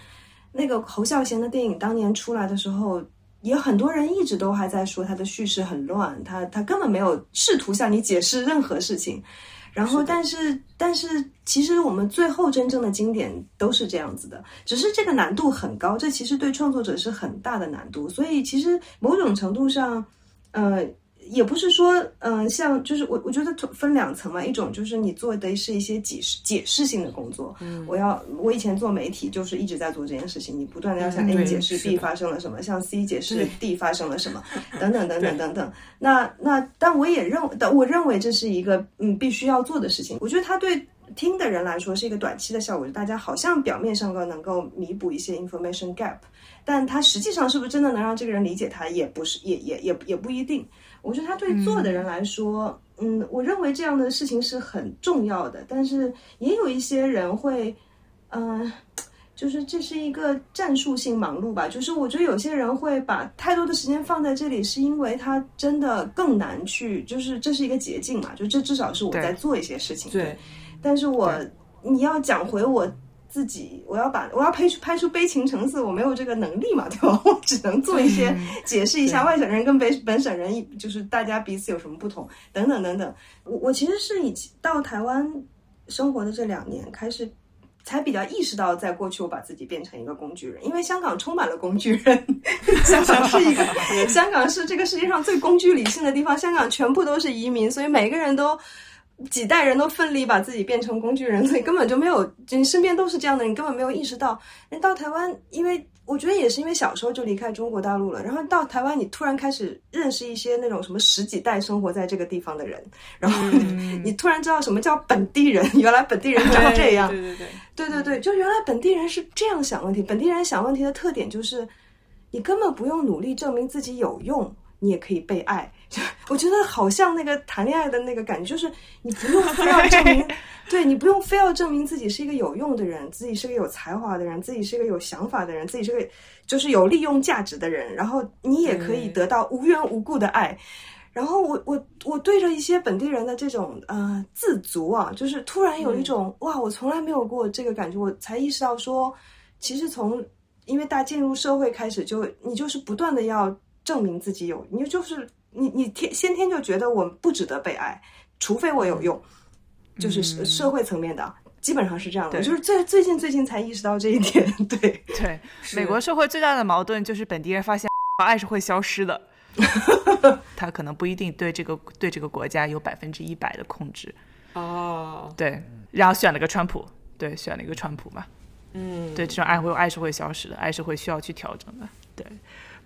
那个侯孝贤的电影当年出来的时候。也很多人一直都还在说他的叙事很乱，他他根本没有试图向你解释任何事情。然后，但是但是，其实我们最后真正的经典都是这样子的，只是这个难度很高，这其实对创作者是很大的难度。所以，其实某种程度上，呃，也不是说，嗯、像就是我我觉得分两层嘛，一种就是你做的是一些解释解释性的工作，嗯，我要我以前做媒体就是一直在做这件事情，你不断的要向嗯 A 解释 B 发生了什么，向 C 解释 D 发生了什么，等等等等等等。那那，但我也认，但我认为这是一个嗯必须要做的事情。我觉得他对听的人来说是一个短期的效果，大家好像表面上能够弥补一些 information gap，但它实际上是不是真的能让这个人理解他，也不是，也也也也不一定。我觉得他对做的人来说，嗯我认为这样的事情是很重要的，但是也有一些人会，嗯、就是这是一个战术性忙碌吧，就是我觉得有些人会把太多的时间放在这里，是因为他真的更难去，就是这是一个捷径嘛，就这至少是我在做一些事情。对，但是我你要讲回我自己，我要把我要拍出拍出悲情城市，我没有这个能力嘛，对吧？我只能做一些解释一下外省人跟本本省人就是大家彼此有什么不同，等等等等。我我其实是以到台湾生活的这两年开始。才比较意识到，在过去我把自己变成一个工具人，因为香港充满了工具人。香港是一个，香港是这个世界上最工具理性的地方，香港全部都是移民，所以每个人都几代人都奋力把自己变成工具人，所以根本就没有，你身边都是这样的，你根本没有意识到。人到台湾，因为我觉得也是因为小时候就离开中国大陆了，然后到台湾，你突然开始认识一些那种什么十几代生活在这个地方的人，然后你, 你突然知道什么叫本地人，原来本地人长这样。对对对，对对对，就原来本地人是这样想问题。本地人想问题的特点就是，你根本不用努力证明自己有用，你也可以被爱。就 我觉得好像那个谈恋爱的那个感觉，就是你不用非要证明，对你不用非要证明自己是一个有用的人，自己是个有才华的人，自己是个有想法的人，自己是个就是有利用价值的人，然后你也可以得到无缘无故的爱。然后我我我对着一些本地人的这种呃自足啊，就是突然有一种、哇，我从来没有过这个感觉，我才意识到说，其实从因为大进入社会开始就，你就是不断的要证明自己有，你就是你你天先天就觉得我不值得被爱，除非我有用，就是社社会层面的。基本上是这样的，对就是最最近最近才意识到这一点。对，对，美国社会最大的矛盾就是本地人发现爱是会消失的，他可能不一定对这个对这个国家有百分之一百的控制。哦，对，然后选了个川普，对，选了一个川普嘛。嗯，对，这种爱会爱是会消失的，爱是会需要去调整的。对，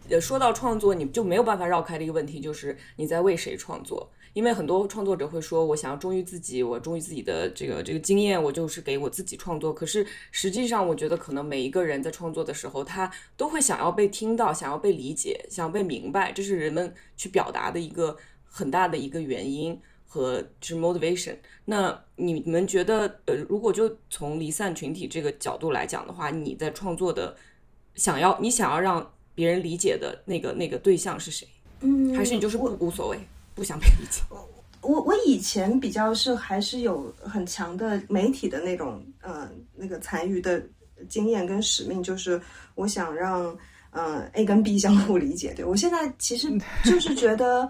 呃，说到创作，你就没有办法绕开的一个问题，就是你在为谁创作？因为很多创作者会说，我想要忠于自己，我忠于自己的这个这个经验，我就是给我自己创作。可是实际上，我觉得可能每一个人在创作的时候，他都会想要被听到，想要被理解，想要被明白，这是人们去表达的一个很大的一个原因和就是 motivation。那你们觉得，呃，如果就从离散群体这个角度来讲的话，你在创作的想要你想要让别人理解的那个那个对象是谁？嗯还是你就是不无所谓，不想被理解？我我以前比较是还是有很强的媒体的那种呃那个残余的经验跟使命，就是我想让呃 A 跟 B 相互理解。对我现在其实就是觉得。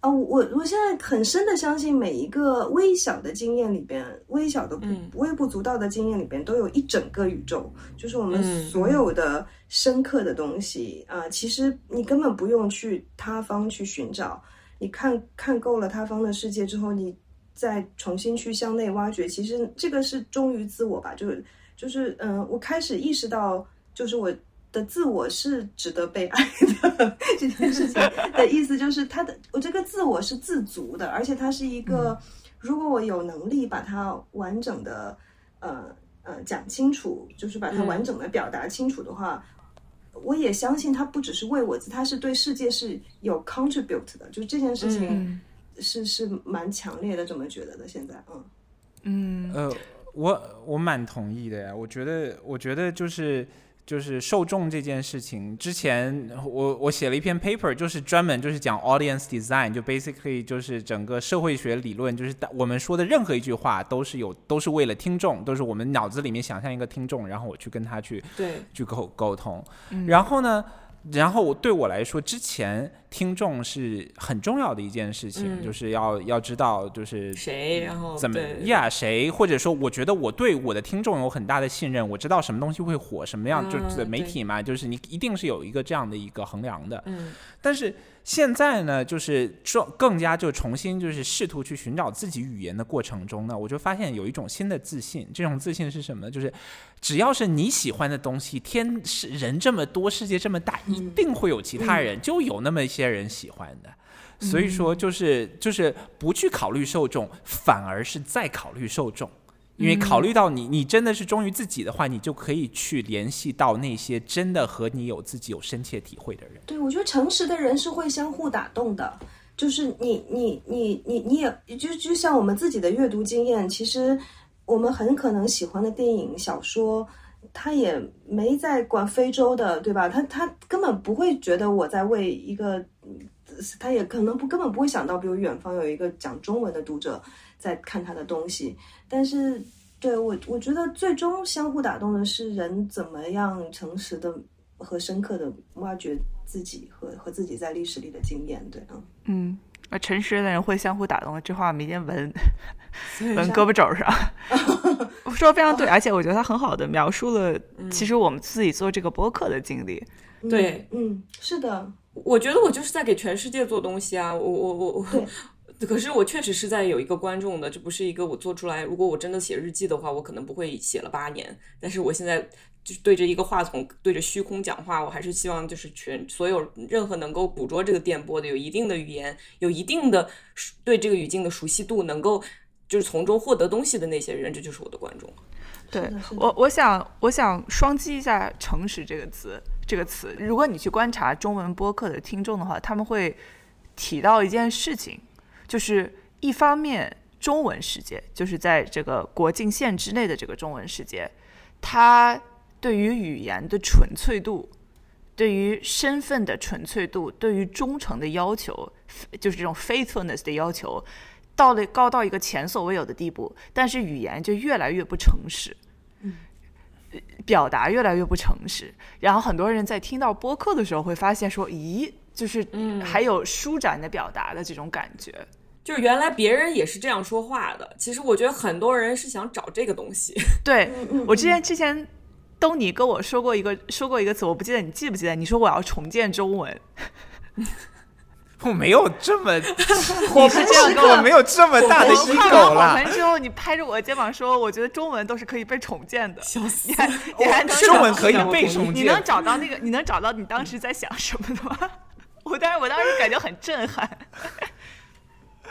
呃，我我现在很深的相信，每一个微小的经验里边，微小的不嗯微不足道的经验里边，都有一整个宇宙，就是我们嗯所有的深刻的东西。啊、呃其实你根本不用去他方去寻找，你看看够了他方的世界之后，你再重新去向内挖掘，其实这个是忠于自我吧，就是就是嗯、呃我开始意识到，就是我的自我是值得被爱的这件事情 的意思，就是他的我这个自我是自足的，而且它是一个，如果我有能力把它完整的呃呃讲清楚，就是把它嗯完整的表达清楚的话。我也相信他不只是为我自，他是对世界是有 contribute 的，就是这件事情嗯是是蛮强烈的，这么觉得的。现在，嗯嗯呃，我我蛮同意的呀。我觉得，我觉得就是就是受众这件事情，之前我我写了一篇 paper，就是专门就是讲 audience design，就 basically 就是整个社会学理论，就是我们说的任何一句话都是有都是为了听众，都是我们脑子里面想象一个听众，然后我去跟他去对，去沟沟通。嗯。然后呢，然后我对我来说，之前听众是很重要的一件事情，嗯就是要要知道就是谁，然后怎么对呀？谁或者说，我觉得我对我的听众有很大的信任，我知道什么东西会火，什么样、嗯就是媒体嘛，就是你一定是有一个这样的一个衡量的。嗯但是现在呢，就是重更加就重新就是试图去寻找自己语言的过程中呢，我就发现有一种新的自信。这种自信是什么呢？就是只要是你喜欢的东西，天是人这么多，世界这么大，一定会有其他人，就有那么一些人喜欢的。所以说，就是就是不去考虑受众，反而是在考虑受众。因为考虑到你，你真的是忠于自己的话，你就可以去联系到那些真的和你有自己有深切体会的人。对，我觉得诚实的人是会相互打动的。就是你你你你你也就就像我们自己的阅读经验，其实我们很可能喜欢的电影、小说，他也没在管非洲的，对吧？他他根本不会觉得我在为一个，嗯他也可能不根本不会想到，比如远方有一个讲中文的读者在看他的东西。但是对我我觉得最终相互打动的是人怎么样诚实的和深刻的挖掘自己和和自己在历史里的经验。对啊，嗯，那诚实的人会相互打动，这话明天纹以纹胳膊肘上。我说的非常对，而且我觉得他很好的描述了其实我们自己做这个播客的经历。对嗯，是的，我觉得我就是在给全世界做东西啊！我我我我，可是我确实是在有一个观众的，这不是一个我做出来。如果我真的写日记的话，我可能不会写了八年。但是我现在就是对着一个话筒，对着虚空讲话，我还是希望就是全所有任何能够捕捉这个电波的，有一定的语言，有一定的对这个语境的熟悉度，能够就是从中获得东西的那些人，这就是我的观众。对我，我想，我想双击一下“诚实”这个词，这个词。如果你去观察中文播客的听众的话，他们会提到一件事情，就是一方面中文世界，就是在这个国境线之内的这个中文世界，它对于语言的纯粹度，对于身份的纯粹度，对于忠诚的要求，就是这种 faithfulness 的要求，到了高到一个前所未有的地步，但是语言就越来越不诚实，呃表达越来越不诚实。然后很多人在听到播客的时候会发现说，咦，就是还有舒展的表达的这种感觉。就是原来别人也是这样说话的，其实我觉得很多人是想找这个东西。对我之前之前。东尼跟我说过一个说过一个词，我不记得你记不记得？你说我要重建中文，我没有这么，你是这样跟我我没有这么大的我 ego 看完之后，你拍着我的肩膀说：“我觉得中文都是可以被重建的。”笑死你还你还能中文可以被重建你能，找到那个？你能找到你当时在想什么的吗？我当时我当时感觉很震撼。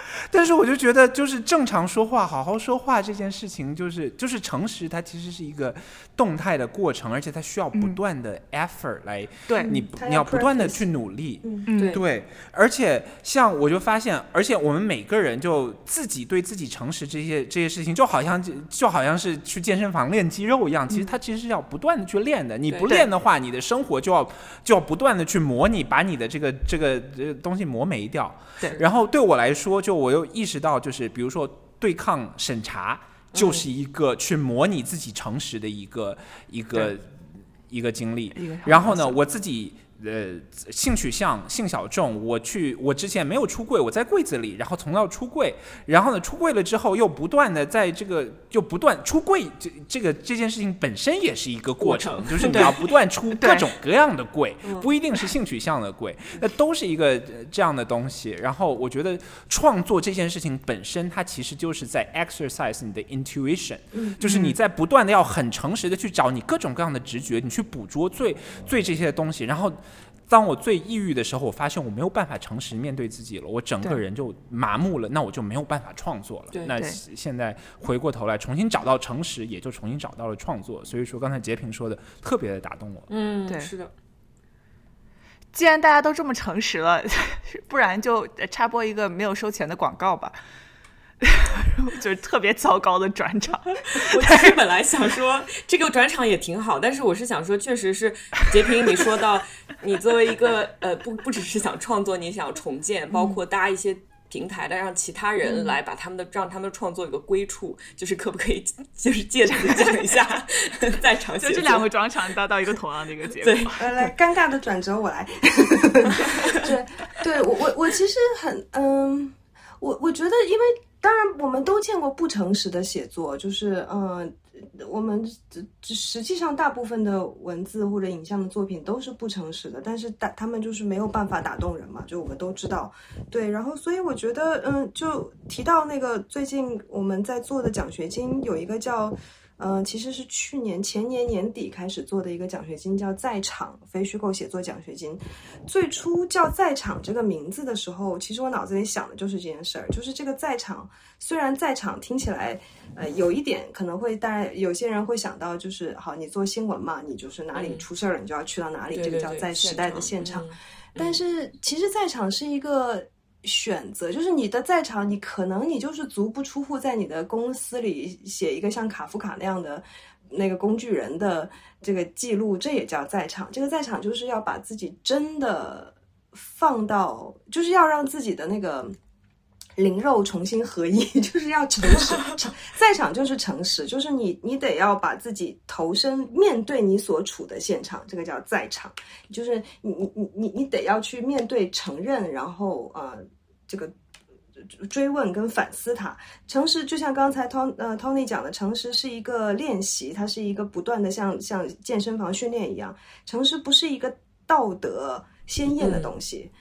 但是我就觉得，就是正常说话、好好说话这件事情，就是就是诚实，它其实是一个动态的过程，而且它需要不断的 effort 来，对。你你要不断的去努力。嗯对。对，而且像我就发现，而且我们每个人就自己对自己诚实这些这些事情，就好像就就好像是去健身房练肌肉一样，其实它其实是要不断的去练的。你不练的话，你的生活就要就要不断的去磨你，把你的这个这个这个东西磨没掉。对。然后对我来说，就我又意识到，就是比如说对抗审查，就是一个去模拟自己诚实的一个一个一个经历。然后呢，我自己呃性取向性小众，我去我之前没有出柜，我在柜子里，然后从到出柜，然后呢出柜了之后又不断的在这个就不断出柜，这这个这件事情本身也是一个过程，就是你要不断出 各种各样的柜，不一定是性取向的柜，那都是一个呃这样的东西。然后我觉得创作这件事情本身，它其实就是在 exercise 你的 intuition，就是你在不断的要很诚实的去找你各种各样的直觉，你去捕捉最最这些东西，然后。当我最抑郁的时候，我发现我没有办法诚实面对自己了，我整个人就麻木了，那我就没有办法创作了。那现现在回过头来重新找到诚实，也就重新找到了创作。所以说，刚才截屏说的特别的打动我。嗯，对是的，既然大家都这么诚实了，不然就插播一个没有收钱的广告吧。就是特别糟糕的转场。我其实本来想说这个转场也挺好，但是我是想说，确实是截屏你说到你作为一个呃不不只是想创作，你想重建，包括搭一些。平台的让其他人来把他们的让他们创作有个归处，就是可不可以就是借此讲一下在场就这两个转场达到一个同样的一个结果。来来，尴尬的转折我来。对，对我我我其实很嗯，我我觉得因为当然我们都见过不诚实的写作，就是嗯。我们实际上大部分的文字或者影像的作品都是不诚实的，但是打他们就是没有办法打动人嘛，就我们都知道，对，然后所以我觉得，嗯，就提到那个最近我们在做的奖学金有一个叫。嗯，其实是去年前年年底开始做的一个奖学金，叫在场非虚构写作奖学金。最初叫在场这个名字的时候，其实我脑子里想的就是这件事儿，就是这个在场。虽然在场听起来，呃，有一点可能会，当然有些人会想到，就是好，你做新闻嘛，你就是哪里出事儿了，你就要去到哪里，这个叫在时代的现场。但是其实，在场是一个。选择就是你的在场，你可能你就是足不出户，在你的公司里写一个像卡夫卡那样的那个工具人的这个记录，这也叫在场。这个在场就是要把自己真的放到，就是要让自己的那个。灵肉重新合一，就是要诚实。在场就是诚实，就是你，你得要把自己投身面对你所处的现场，这个叫在场。就是你，你，你，你，你得要去面对、承认，然后呃，这个追问跟反思它。诚实就像刚才 Tony 呃 Tony 讲的，诚实是一个练习，它是一个不断的像像健身房训练一样。诚实不是一个道德鲜艳的东西。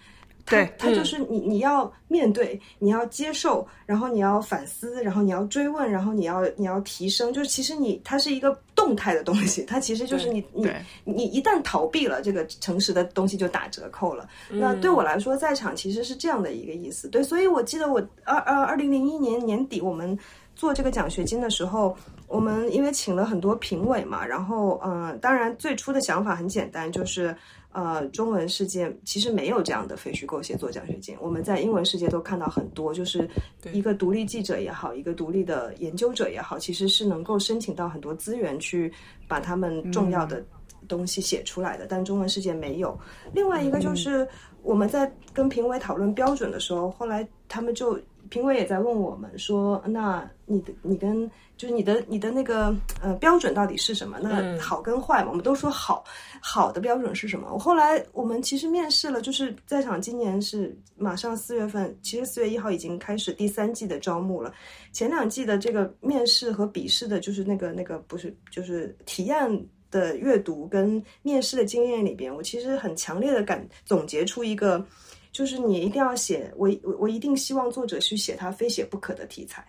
对，他就是你，你要面对，你要接受，然后你要反思，然后你要追问，然后你要你要提升。就是其实你，它是一个动态的东西，它其实就是你你你一旦逃避了这个诚实的东西，就打折扣了。那对我来说，在场其实是这样的一个意思。对，所以我记得我二二二零零一年年底我们做这个奖学金的时候，我们因为请了很多评委嘛，然后嗯，当然最初的想法很简单，就是。呃，中文世界其实没有这样的非虚构写作奖学金。我们在英文世界都看到很多，就是一个独立记者也好，一个独立的研究者也好，其实是能够申请到很多资源去把他们重要的东西写出来的。但中文世界没有。另外一个就是我们在跟评委讨论标准的时候，后来他们就评委也在问我们说：“那你的你跟。”就是你的你的那个呃标准到底是什么？那好跟坏嘛，我们都说好好的标准是什么？我后来我们其实面试了，就是在场今年是马上四月份，其实四月一号已经开始第三季的招募了。前两季的这个面试和笔试的，就是那个那个不是就是体验的阅读跟面试的经验里边，我其实很强烈的感总结出一个，就是你一定要写，我我我一定希望作者去写他非写不可的题材。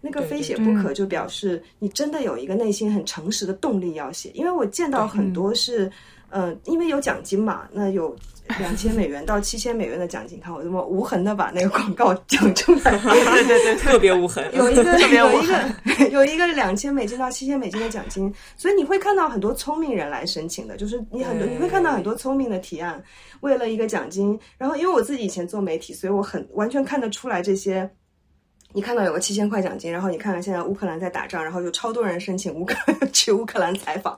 那个非写不可，就表示你真的有一个内心很诚实的动力要写。因为我见到很多是，嗯，因为有奖金嘛，那有两千美元到七千美元的奖金，看我这么无痕的把那个广告讲出来，对对对，特别无痕。有一个 有一个有一个两千美金到七千美金的奖金，所以你会看到很多聪明人来申请的，就是你很多你会看到很多聪明的提案，为了一个奖金。然后因为我自己以前做媒体，所以我很完全看得出来这些。你看到有个七千块奖金，然后你看看现在乌克兰在打仗，然后有超多人申请乌克 去乌克兰采访，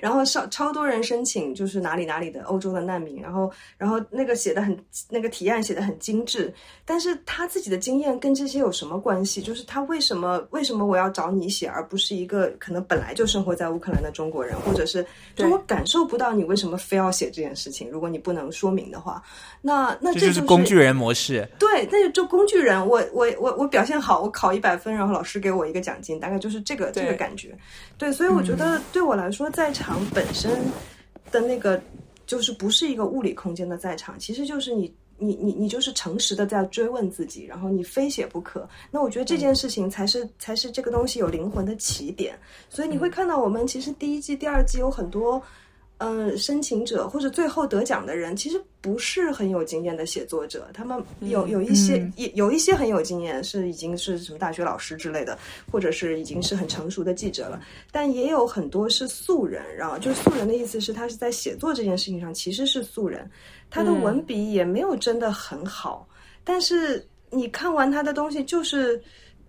然后超超多人申请就是哪里哪里的欧洲的难民，然后然后那个写的很那个提案写的很精致，但是他自己的经验跟这些有什么关系？就是他为什么为什么我要找你写，而不是一个可能本来就生活在乌克兰的中国人，或者是就我感受不到你为什么非要写这件事情？如果你不能说明的话，那那这就是工具人模式。对，那就做工具人。我我我我表现。好，我考一百分，然后老师给我一个奖金，大概就是这个这个感觉。对，所以我觉得对我来说，在场本身的那个就是不是一个物理空间的在场，其实就是你你你你就是诚实的在追问自己，然后你非写不可。那我觉得这件事情才是才是这个东西有灵魂的起点。所以你会看到，我们其实第一季、第二季有很多。嗯，申请者或者最后得奖的人，其实不是很有经验的写作者。他们有有一些，也有一些很有经验，是已经是什么大学老师之类的，或者是已经是很成熟的记者了。但也有很多是素人，然后就是素人的意思是，他是在写作这件事情上其实是素人，他的文笔也没有真的很好。但是你看完他的东西，就是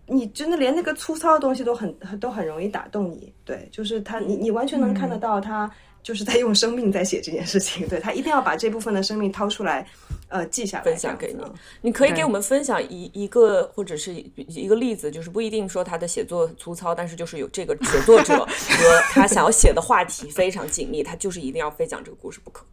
你真的连那个粗糙的东西都很都很容易打动你。对，就是他，你你完全能看得到他就是在用生命在写这件事情。对他一定要把这部分的生命掏出来，呃，记下来分享给你。你可以给我们分享一一个或者是一个例子，就是不一定说他的写作粗糙，但是就是有这个写作者 和他想要写的话题非常紧密，他就是一定要非讲这个故事不可。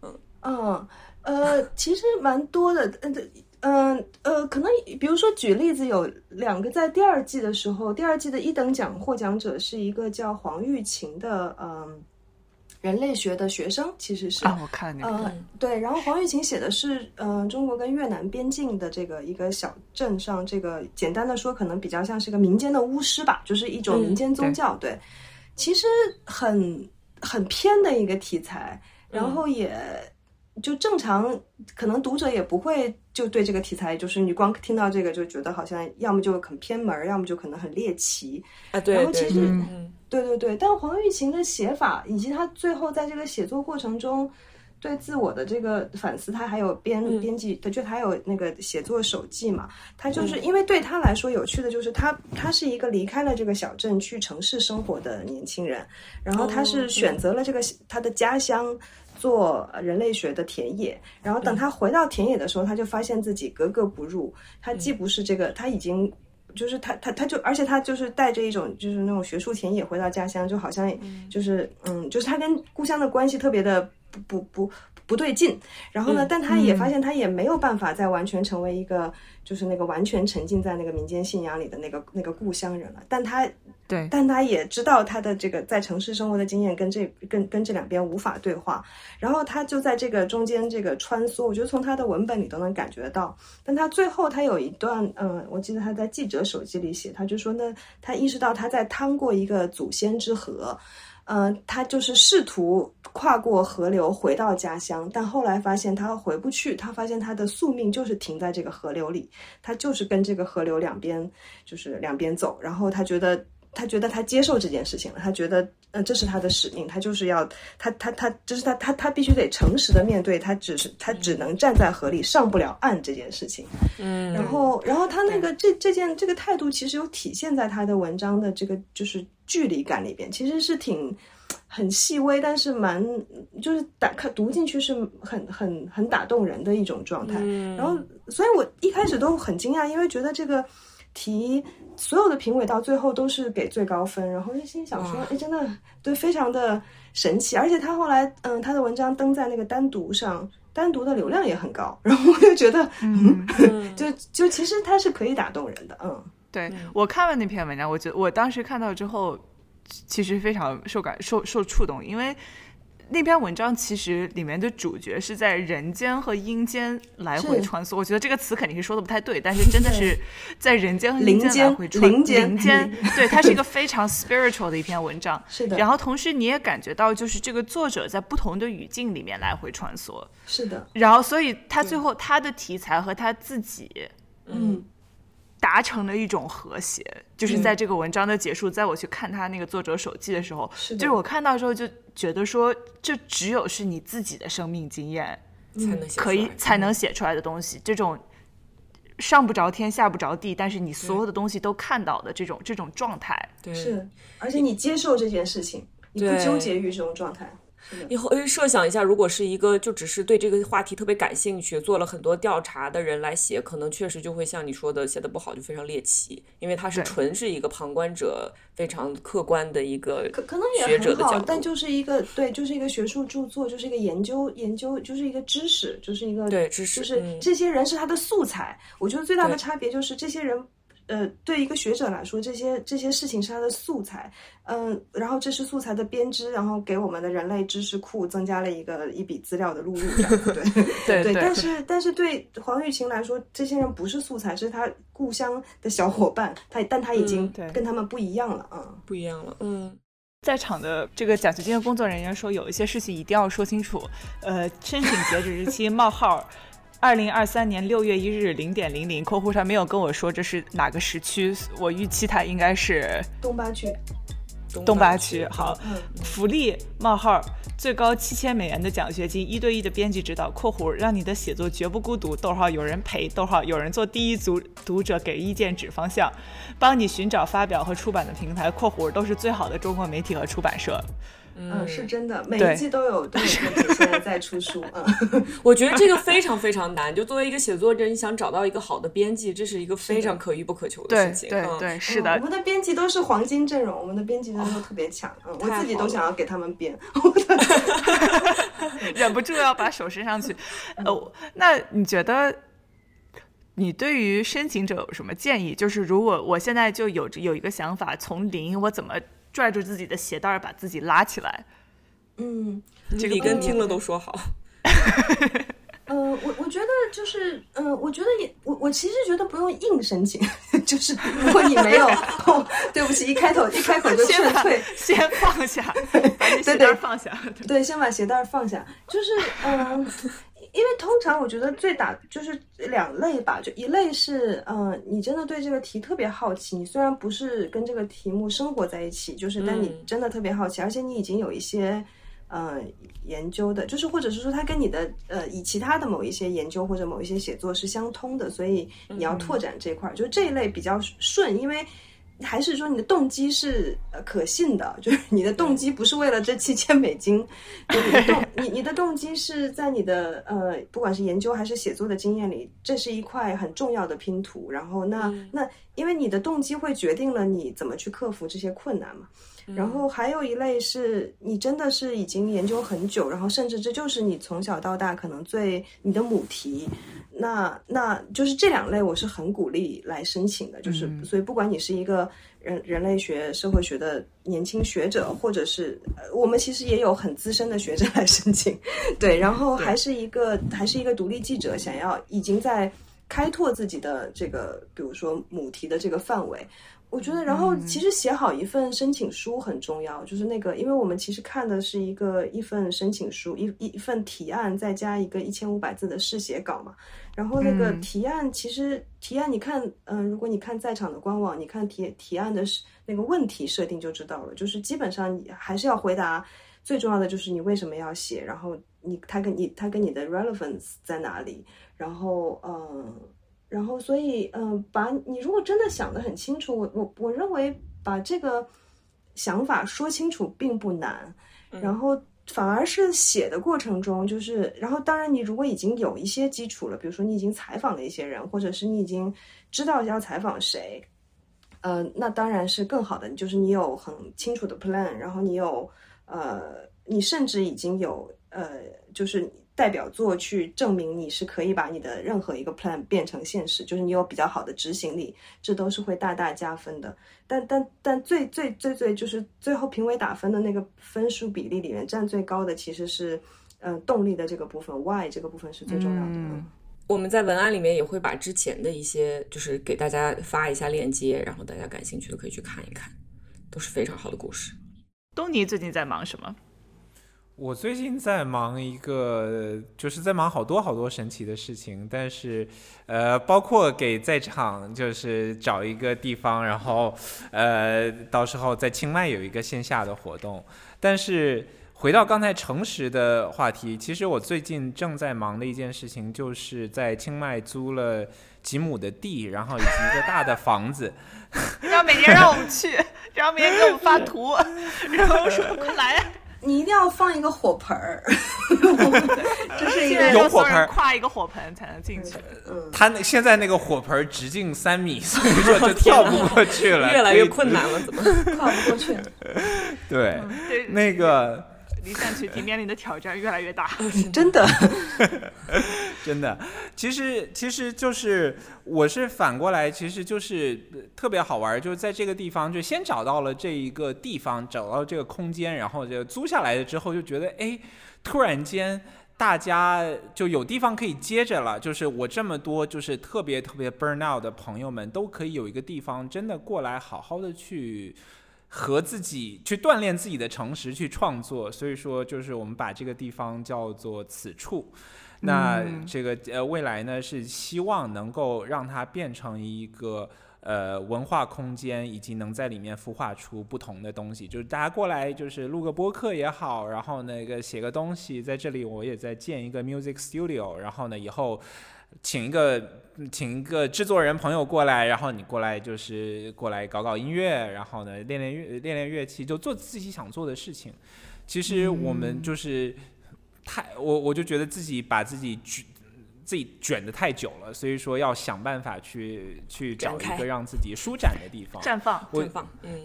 嗯嗯，呃，其实蛮多的，嗯嗯呃，可能比如说举例子，有两个在第二季的时候，第二季的一等奖获奖者是一个叫黄玉琴的，嗯，人类学的学生，其实是啊，我看那个，呃，对，然后黄玉琴写的是，呃，中国跟越南边境的这个一个小镇上，这个简单的说，可能比较像是个民间的巫师吧，就是一种民间宗教。对，其实很很偏的一个题材，然后也就正常，可能读者也不会就对这个题材，就是你光听到这个就觉得好像要么就很偏门，要么就可能很猎奇。啊，对对，然后其实嗯对对对，但黄玉琴的写法以及他最后在这个写作过程中对自我的这个反思，他还有编、嗯编辑，他就他有那个写作手记嘛，他就是、因为对他来说有趣的就是他他是一个离开了这个小镇去城市生活的年轻人，然后他哦是选择了这个他的家乡。做人类学的田野，然后等他回到田野的时候，他就发现自己格格不入。他既不是这个，他已经就是他他他就，而且他就是带着一种就是那种学术田野回到家乡，就好像就是嗯，就是他跟故乡的关系特别的不不不不对劲。然后呢，但他也发现他也没有办法再完全成为一个就是那个完全沉浸在那个民间信仰里的那个那个故乡人了。但他对，但他也知道他的这个在城市生活的经验跟这跟跟这两边无法对话，然后他就在这个中间这个穿梭，我觉得从他的文本里都能感觉到。但他最后他有一段，嗯，我记得他在记者手机里写，他就说呢，他意识到他在趟过一个祖先之河。嗯、他就是试图跨过河流回到家乡，但后来发现他回不去。他发现他的宿命就是停在这个河流里，他就是跟这个河流两边就是两边走。然后他觉得他觉得他接受这件事情了，他觉得嗯、呃这是他的使命，他就是要他他他就是他他他必须得诚实的面对，他只是他只能站在河里上不了岸这件事情。嗯，然后，然后他那个这这件这个态度，其实有体现在他的文章的这个就是距离感里边，其实是挺很细微，但是蛮就是打看读进去是很很很打动人的一种状态。嗯然后，所以我一开始都很惊讶，因为觉得这个题所有的评委到最后都是给最高分，然后就心想说哇，哎，真的对，非常的神奇。而且他后来，嗯，他的文章登在那个单独上。单独的流量也很高，然后我就觉得，嗯，就就其实他是可以打动人的，嗯，对我看完那篇文章，我觉得我当时看到之后，其实非常受感受受触动，因为那篇文章其实里面的主角是在人间和阴间来回穿梭。我觉得这个词肯定是说的不太对，但是真的是 在人间和阴间来回穿。灵间灵间，对，它是一个非常 spiritual 的一篇文章。是的，然后同时你也感觉到，就是这个作者在不同的语境里面来回穿梭，是的，然后所以他最后他的题材和他自己嗯，达成了一种和谐，就是在这个文章的结束，在我去看他那个作者手记的时候，就是我看到之后就觉得说，这只有是你自己的生命经验才能写可以出来才能写出来的东西，这种上不着天下不着地，但是你所有的东西都看到的这种这种状态，对是，而且你接受这件事情，你不纠结于这种状态，以后设想一下，如果是一个就只是对这个话题特别感兴趣、做了很多调查的人来写，可能确实就会像你说的，写的不好就非常猎奇，因为他是纯是一个旁观者、非常客观的一个可可能也学者很好。但就是一个对，就是一个学术著作，就是一个研究研究，就是一个知识，就是一个对知识就是嗯这些人是他的素材。我觉得最大的差别就是这些人。呃，对一个学者来说，这些这些事情是他的素材，嗯、然后这是素材的编织，然后给我们的人类知识库增加了一个一笔资料的录入，对。对，对对但是但是对黄玉琴来说，这些人不是素材，是他故乡的小伙伴，他但他已经跟他们不一样了，嗯，不一样了，嗯，在场的这个奖学金的工作人员说，有一些事情一定要说清楚。呃，申请截止日期冒号，二零二三年六月一日零点零零（括弧上没有跟我说这是哪个时区），我预期它应该是东八区，东八区区好嗯福利冒号最高七千美元的奖学金，一对一的编辑指导（括弧让你的写作绝不孤独）。逗号有人陪，逗号有人做第一组读者给意见指方向，帮你寻找发表和出版的平台（括弧都是最好的中国媒体和出版社）。嗯，是真的，每一季都有都有作品现在在出书，嗯，我觉得这个非常非常难。就作为一个写作者，你想找到一个好的编辑，这是一个非常可遇不可求的事情。嗯，对对，是的嗯我，们的编辑都是黄金阵容，我们的编辑真的都特别强，嗯，我自己都想要给他们编，忍不住要把手伸上去。呃，那你觉得？你对于申请者有什么建议？就是如果我现在就有有一个想法，从零我怎么拽住自己的鞋带儿把自己拉起来？嗯。这个不里根听了都说好。呃，我我觉得就是，呃、我觉得也，我我其实觉得不用硬申请，就是如果你没有，哦，对不起，一开头一开口就劝退，先放下，把你鞋带放下。对，先把鞋带儿放下，就是嗯。因为通常我觉得最打就是两类吧，就一类是，嗯、你真的对这个题特别好奇，你虽然不是跟这个题目生活在一起，就是但你嗯真的特别好奇，而且你已经有一些，呃，研究的，就是或者是说它跟你的呃以其他的某一些研究或者某一些写作是相通的，所以你要拓展这块儿，就这一类比较顺，因为。还是说你的动机是呃可信的，就是你的动机不是为了这七千美金，就你的动你你的动机是在你的呃不管是研究还是写作的经验里，这是一块很重要的拼图。然后那、那因为你的动机会决定了你怎么去克服这些困难嘛。然后还有一类是你真的是已经研究很久，然后甚至这就是你从小到大可能最你的母题，那那就是这两类我是很鼓励来申请的，就是、所以不管你是一个人人类学、社会学的年轻学者，或者是呃我们其实也有很资深的学者来申请，对，然后还是一个还是一个独立记者，想要已经在开拓自己的这个，比如说母题的这个范围。我觉得，然后其实写好一份申请书很重要，就是那个，因为我们其实看的是一个一份申请书，一一一份提案，再加一个一千五百字的试写稿嘛。然后那个嗯提案，其实提案你看，嗯、如果你看在场的官网，你看提提案的是那个问题设定就知道了，就是基本上你还是要回答最重要的就是你为什么要写，然后你他跟你他跟你的 relevance 在哪里，然后嗯。然后，所以，嗯、把你如果真的想得很清楚，我我我认为把这个想法说清楚并不难，然后反而是写的过程中，就是，然后当然你如果已经有一些基础了，比如说你已经采访了一些人，或者是你已经知道要采访谁，呃，那当然是更好的，就是你有很清楚的 plan，然后你有呃，你甚至已经有呃，就是代表作去证明你是可以把你的任何一个 plan 变成现实，就是你有比较好的执行力，这都是会大大加分的。但但但最最最最就是最后评委打分的那个分数比例里面占最高的其实是，呃，动力的这个部分，why 这个部分是最重要的。嗯我们在文案里面也会把之前的一些，就是给大家发一下链接，然后大家感兴趣的可以去看一看，都是非常好的故事。东尼最近在忙什么？我最近在忙一个，就是在忙好多好多神奇的事情，但是，呃，包括给在场就是找一个地方，然后，呃，到时候在清迈有一个线下的活动。但是回到刚才诚实的话题，其实我最近正在忙的一件事情，就是在清迈租了几亩的地，然后以及一个大的房子。然后每天让我们去，然后每天给我们发图，然后说快来呀！你一定要放一个火盆儿，这是一个有火盆儿。跨一个火盆才能进去。嗯，它那现在那个火盆直径三米，所以说就跳不过去了，越来越困难了，怎么？跨不过去。对，那个离散群体面临的挑战越来越大。真的，真的，其实其实就是我是反过来，其实就是呃特别好玩儿，就是在这个地方就先找到了这一个地方，找到这个空间，然后就租下来了之后，就觉得哎，突然间。大家就有地方可以接着了，就是我这么多就是特别特别 burn out 的朋友们，都可以有一个地方真的过来好好的去和自己去锻炼自己的诚实去创作，所以说就是我们把这个地方叫做此处。那这个呃未来呢是希望能够让它变成一个呃文化空间，以及能在里面孵化出不同的东西。就是大家过来就是录个播客也好，然后那个写个东西，在这里我也在建一个 music studio，然后呢以后。请一个请一个制作人朋友过来，然后你过来就是过来搞搞音乐，然后呢练练乐练练乐器，就做自己想做的事情。其实我们就是太我我就觉得自己把自己举。自己卷的太久了，所以说要想办法去去找一个让自己舒展的地方，绽放，绽放。嗯，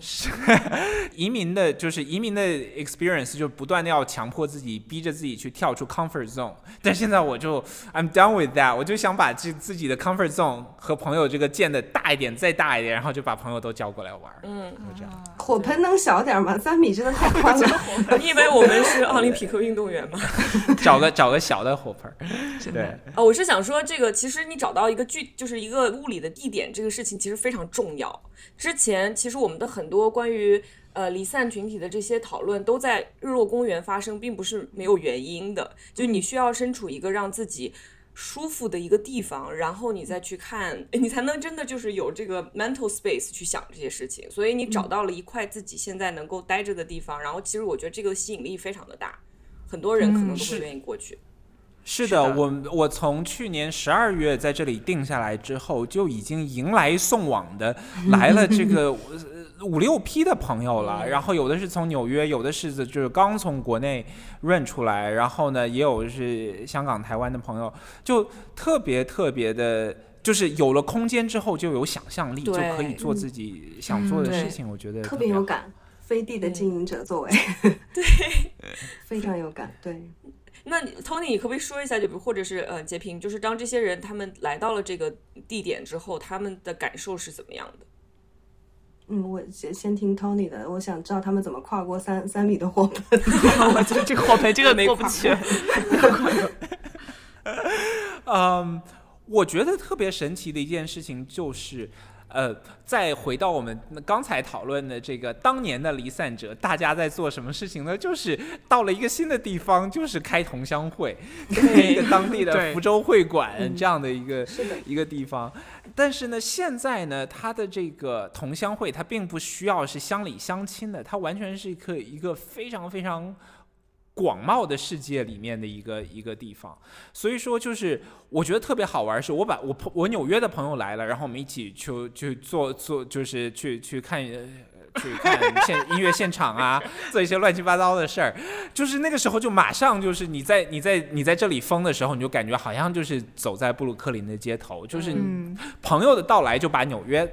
移民的就是移民的 experience，就不断的要强迫自己，逼着自己去跳出 comfort zone。但现在我就 I'm done with that，我就想把自自己的 comfort zone 和朋友这个建的大一点，再大一点，然后就把朋友都叫过来玩。嗯，就这样。火盆能小点吗？三米真的太宽了。你以为我们是奥林匹克运动员吗？找个找个小的火盆。对。哦，我是想说，这个其实你找到一个具，就是一个物理的地点，这个事情其实非常重要。之前其实我们的很多关于呃离散群体的这些讨论，都在日落公园发生，并不是没有原因的。就你需要身处一个让自己舒服的一个地方，然后你再去看，你才能真的就是有这个 mental space 去想这些事情。所以你找到了一块自己现在能够待着的地方，然后其实我觉得这个吸引力非常的大，很多人可能都会愿意过去。是的，我我从去年十二月在这里定下来之后，就已经迎来送往的 来了这个五六批的朋友了。然后有的是从纽约，有的是就是刚从国内润出来，然后呢也有是香港、台湾的朋友，就特别特别的，就是有了空间之后就有想象力，就可以做自己想做的事情。我觉得。特别有感，飞地的经营者作为，对，非常有感，对。那 Tony，你可不可以说一下，就比如或者是呃截屏，就是当这些人他们来到了这个地点之后，他们的感受是怎么样的？嗯，我先先听 Tony 的，我想知道他们怎么跨过三三米的火盆。我觉得这个火盆这个过不去。嗯，我觉得特别神奇的一件事情就是。呃，再回到我们刚才讨论的这个当年的离散者，大家在做什么事情呢？就是到了一个新的地方，就是开同乡会，一个当地的福州会馆这样的一个一个地方。但是呢，现在呢，它的这个同乡会，它并不需要是乡里乡亲的，它完全是一个一个非常非常。广袤的世界里面的一个一个地方，所以说就是我觉得特别好玩，是我把我朋我纽约的朋友来了，然后我们一起去去做做，就是去去看。去看现音乐现场啊，做一些乱七八糟的事儿，就是那个时候就马上就是你在你在你在这里疯的时候，你就感觉好像就是走在布鲁克林的街头，就是朋友的到来就把纽约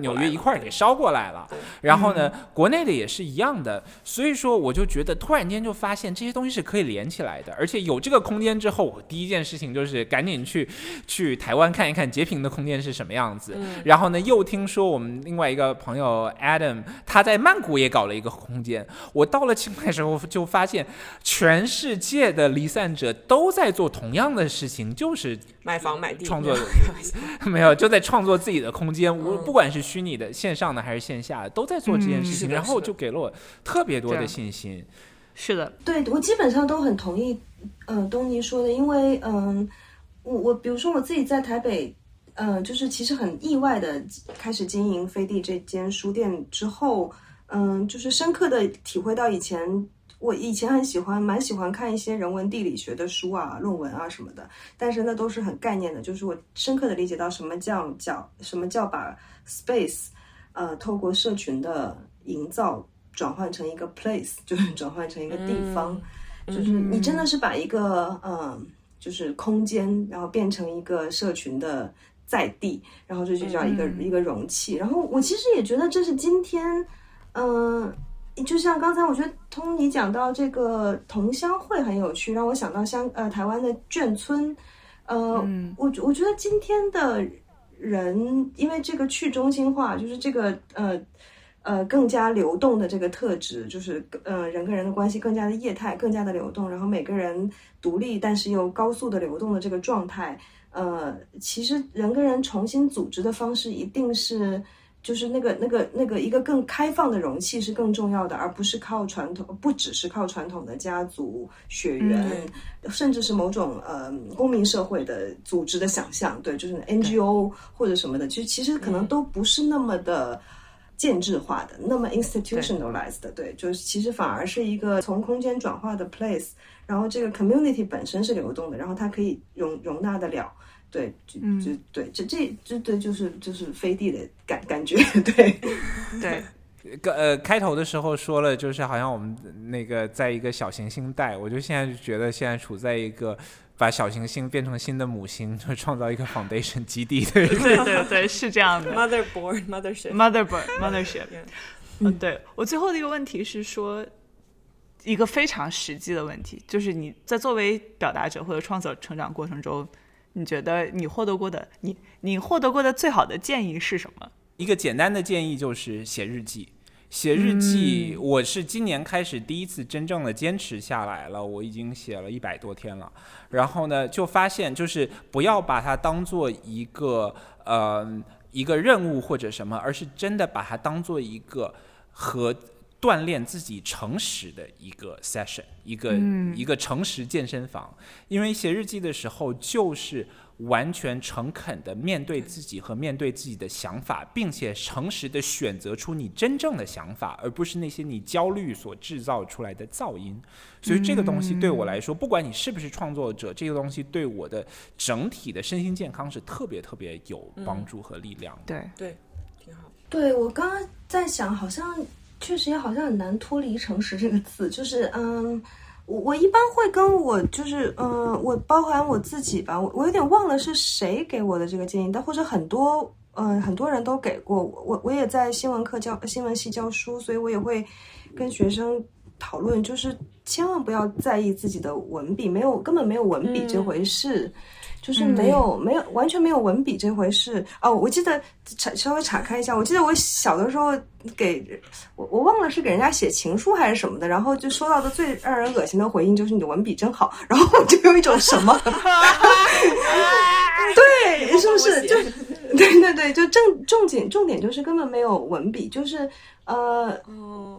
纽约一块儿给烧过来了。然后呢，国内的也是一样的，所以说我就觉得突然间就发现这些东西是可以连起来的，而且有这个空间之后，我第一件事情就是赶紧去去台湾看一看截屏的空间是什么样子。然后呢，又听说我们另外一个朋友 Adam。他在曼谷也搞了一个空间。我到了清迈时候，就发现全世界的离散者都在做同样的事情，就是买房买地创作。没有，就在创作自己的空间。我不管是虚拟的、线上的还是线下的，都在做这件事情。然后就给了我特别多的信心。是的，对我基本上都很同意，呃，东尼说的。因为，嗯，我我比如说我自己在台北。嗯，就是其实很意外的开始经营飞地这间书店之后，嗯，就是深刻的体会到以前我以前很喜欢蛮喜欢看一些人文地理学的书啊、论文啊什么的，但是那都是很概念的。就是我深刻的理解到什么叫叫什么叫把 space，呃，透过社群的营造转换成一个 place，就是转换成一个地方，就是你真的是把一个嗯，就是空间，然后变成一个社群的。在地，然后这就叫一个一个容器。然后我其实也觉得这是今天，嗯，就像刚才我觉得通你讲到这个同乡会很有趣，让我想到香呃台湾的眷村。呃，我我觉得今天的人因为这个去中心化，就是这个呃呃更加流动的这个特质，就是呃人跟人的关系更加的业态，更加的流动，然后每个人独立但是又高速的流动的这个状态。呃，其实人跟人重新组织的方式，一定是就是那个那个那个一个更开放的容器是更重要的，而不是靠传统，不只是靠传统的家族血缘，甚至是某种呃公民社会的组织的想象，对，就是 NGO 或者什么的，其实其实可能都不是那么的建制化的，那么 institutionalized 的，对，就是其实反而是一个从空间转化的 place，然后这个 community 本身是流动的，然后它可以容容纳得了。对，就就对，这这这对就是就是飞地的感感觉，对对。呃，开头的时候说了，就是好像我们那个在一个小行星带，我就现在就觉得现在处在一个把小行星变成新的母星，就创造一个 foundation 基地的。对对对，是这样的。Motherboard，mothership，mothership。嗯，对我最后的一个问题是说，一个非常实际的问题，就是你在作为表达者或者创作成长过程中。你觉得你获得过的你你获得过的最好的建议是什么？一个简单的建议就是写日记。写日记，我是今年开始第一次真正的坚持下来了。我已经写了一百多天了。然后呢，就发现就是不要把它当做一个呃一个任务或者什么，而是真的把它当做一个和。锻炼自己诚实的一个 session，一个一个诚实健身房。因为写日记的时候，就是完全诚恳的面对自己和面对自己的想法，并且诚实的选择出你真正的想法，而不是那些你焦虑所制造出来的噪音。所以这个东西对我来说，不管你是不是创作者，这个东西对我的整体的身心健康是特别特别有帮助和力量。对对，挺好。对我刚刚在想，好像。确实也好像很难脱离诚实这个字，就是嗯，我我一般会跟我就是嗯，我包含我自己吧，我我有点忘了是谁给我的这个建议，但或者很多嗯很多人都给过我，我我也在新闻课教新闻系教书，所以我也会跟学生讨论，就是千万不要在意自己的文笔，没有根本没有文笔这回事。就是没有没有完全没有文笔这回事哦，我记得岔稍微岔开一下，我记得我小的时候给我我忘了是给人家写情书还是什么的，然后就收到的最让人恶心的回应就是你的文笔真好，然后我就有一种什么，对，是不是就对对对，就正重点重点就是根本没有文笔，就是。呃，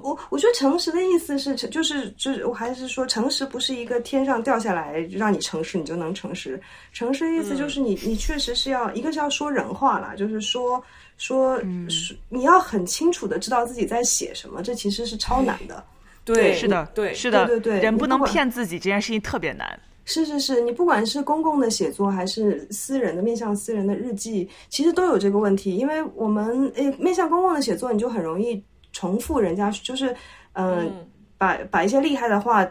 我我觉得诚实的意思是，就是就是我还是说，诚实不是一个天上掉下来让你诚实你就能诚实。诚实的意思就是你你确实是要一个是要说人话啦，就是说说是你要很清楚的知道自己在写什么，这其实是超难的。对，是的，对，是的，对对，人不能骗自己，这件事情特别难。是是是，你不管是公共的写作还是私人的面向私人的日记，其实都有这个问题，因为我们诶面向公共的写作，你就很容易。重复人家就是，嗯，把把一些厉害的话，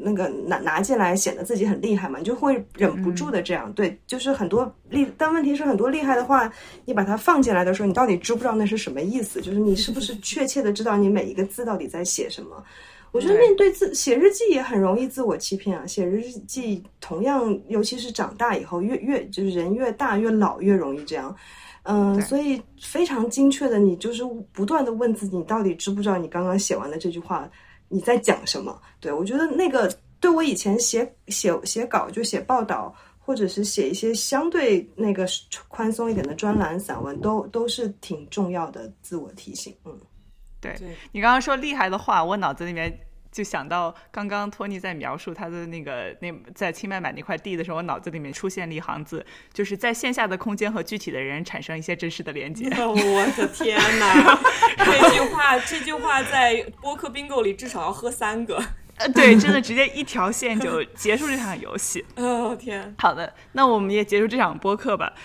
那个拿拿进来，显得自己很厉害嘛，你就会忍不住的这样。对，就是很多厉，但问题是很多厉害的话，你把它放进来的时候，你到底知不知道那是什么意思？就是你是不是确切的知道你每一个字到底在写什么？我觉得面对自写日记也很容易自我欺骗啊。写日记同样，尤其是长大以后，越越就是人越大越老越容易这样。嗯，所以非常精确的，你就是不断的问自己，你到底知不知道你刚刚写完的这句话你在讲什么？对我觉得那个对我以前写写写稿就写报道，或者是写一些相对那个宽松一点的专栏散文，都都是挺重要的自我提醒。嗯，对你刚刚说厉害的话，我脑子里面。就想到刚刚托尼在描述他的那个那在清迈买那块地的时候，我脑子里面出现了一行字，就是在线下的空间和具体的人产生一些真实的连接。我的天哪，这句话这句话在播客 bingo 里至少要喝三个。呃，对，真的直接一条线就结束这场游戏。哦天，好的，那我们也结束这场播客吧。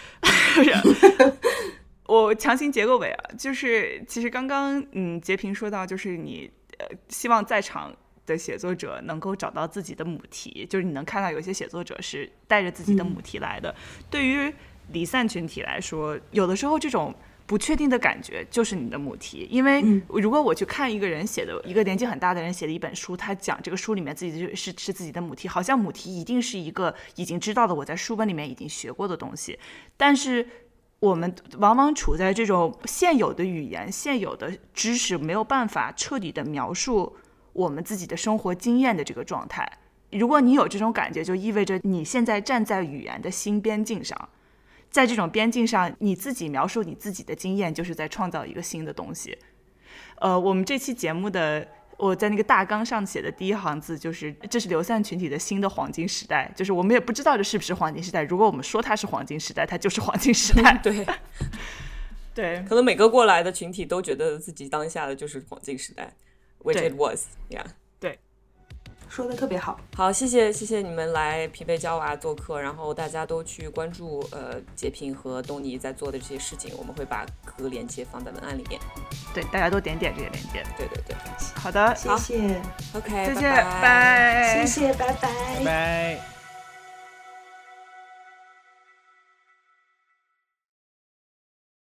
我强行结个尾啊，就是其实刚刚嗯截屏说到，就是你呃希望在场。的写作者能够找到自己的母题，就是你能看到有些写作者是带着自己的母题来的。对于离散群体来说，有的时候这种不确定的感觉就是你的母题。因为如果我去看一个人写的一个年纪很大的人写的一本书，他讲这个书里面自己是是自己的母题，好像母题一定是一个已经知道的我在书本里面已经学过的东西。但是我们往往处在这种现有的语言、现有的知识没有办法彻底的描述。我们自己的生活经验的这个状态，如果你有这种感觉，就意味着你现在站在语言的新边境上。在这种边境上，你自己描述你自己的经验，就是在创造一个新的东西。呃，我们这期节目的我在那个大纲上写的第一行字就是，这是流散群体的新的黄金时代。就是我们也不知道这是不是黄金时代，如果我们说它是黄金时代，它就是黄金时代。对，对，可能每个过来的群体都觉得自己当下的就是黄金时代，which it was，yeah。说的特别好。好，谢谢谢谢你们来疲惫娇娃做客，然后大家都去关注呃截屏和东尼在做的这些事情，我们会把各个链接放在文案里面。对，大家都点点这个链接。对对对好的，谢谢，，OK，再见，拜拜。谢谢，拜拜拜拜。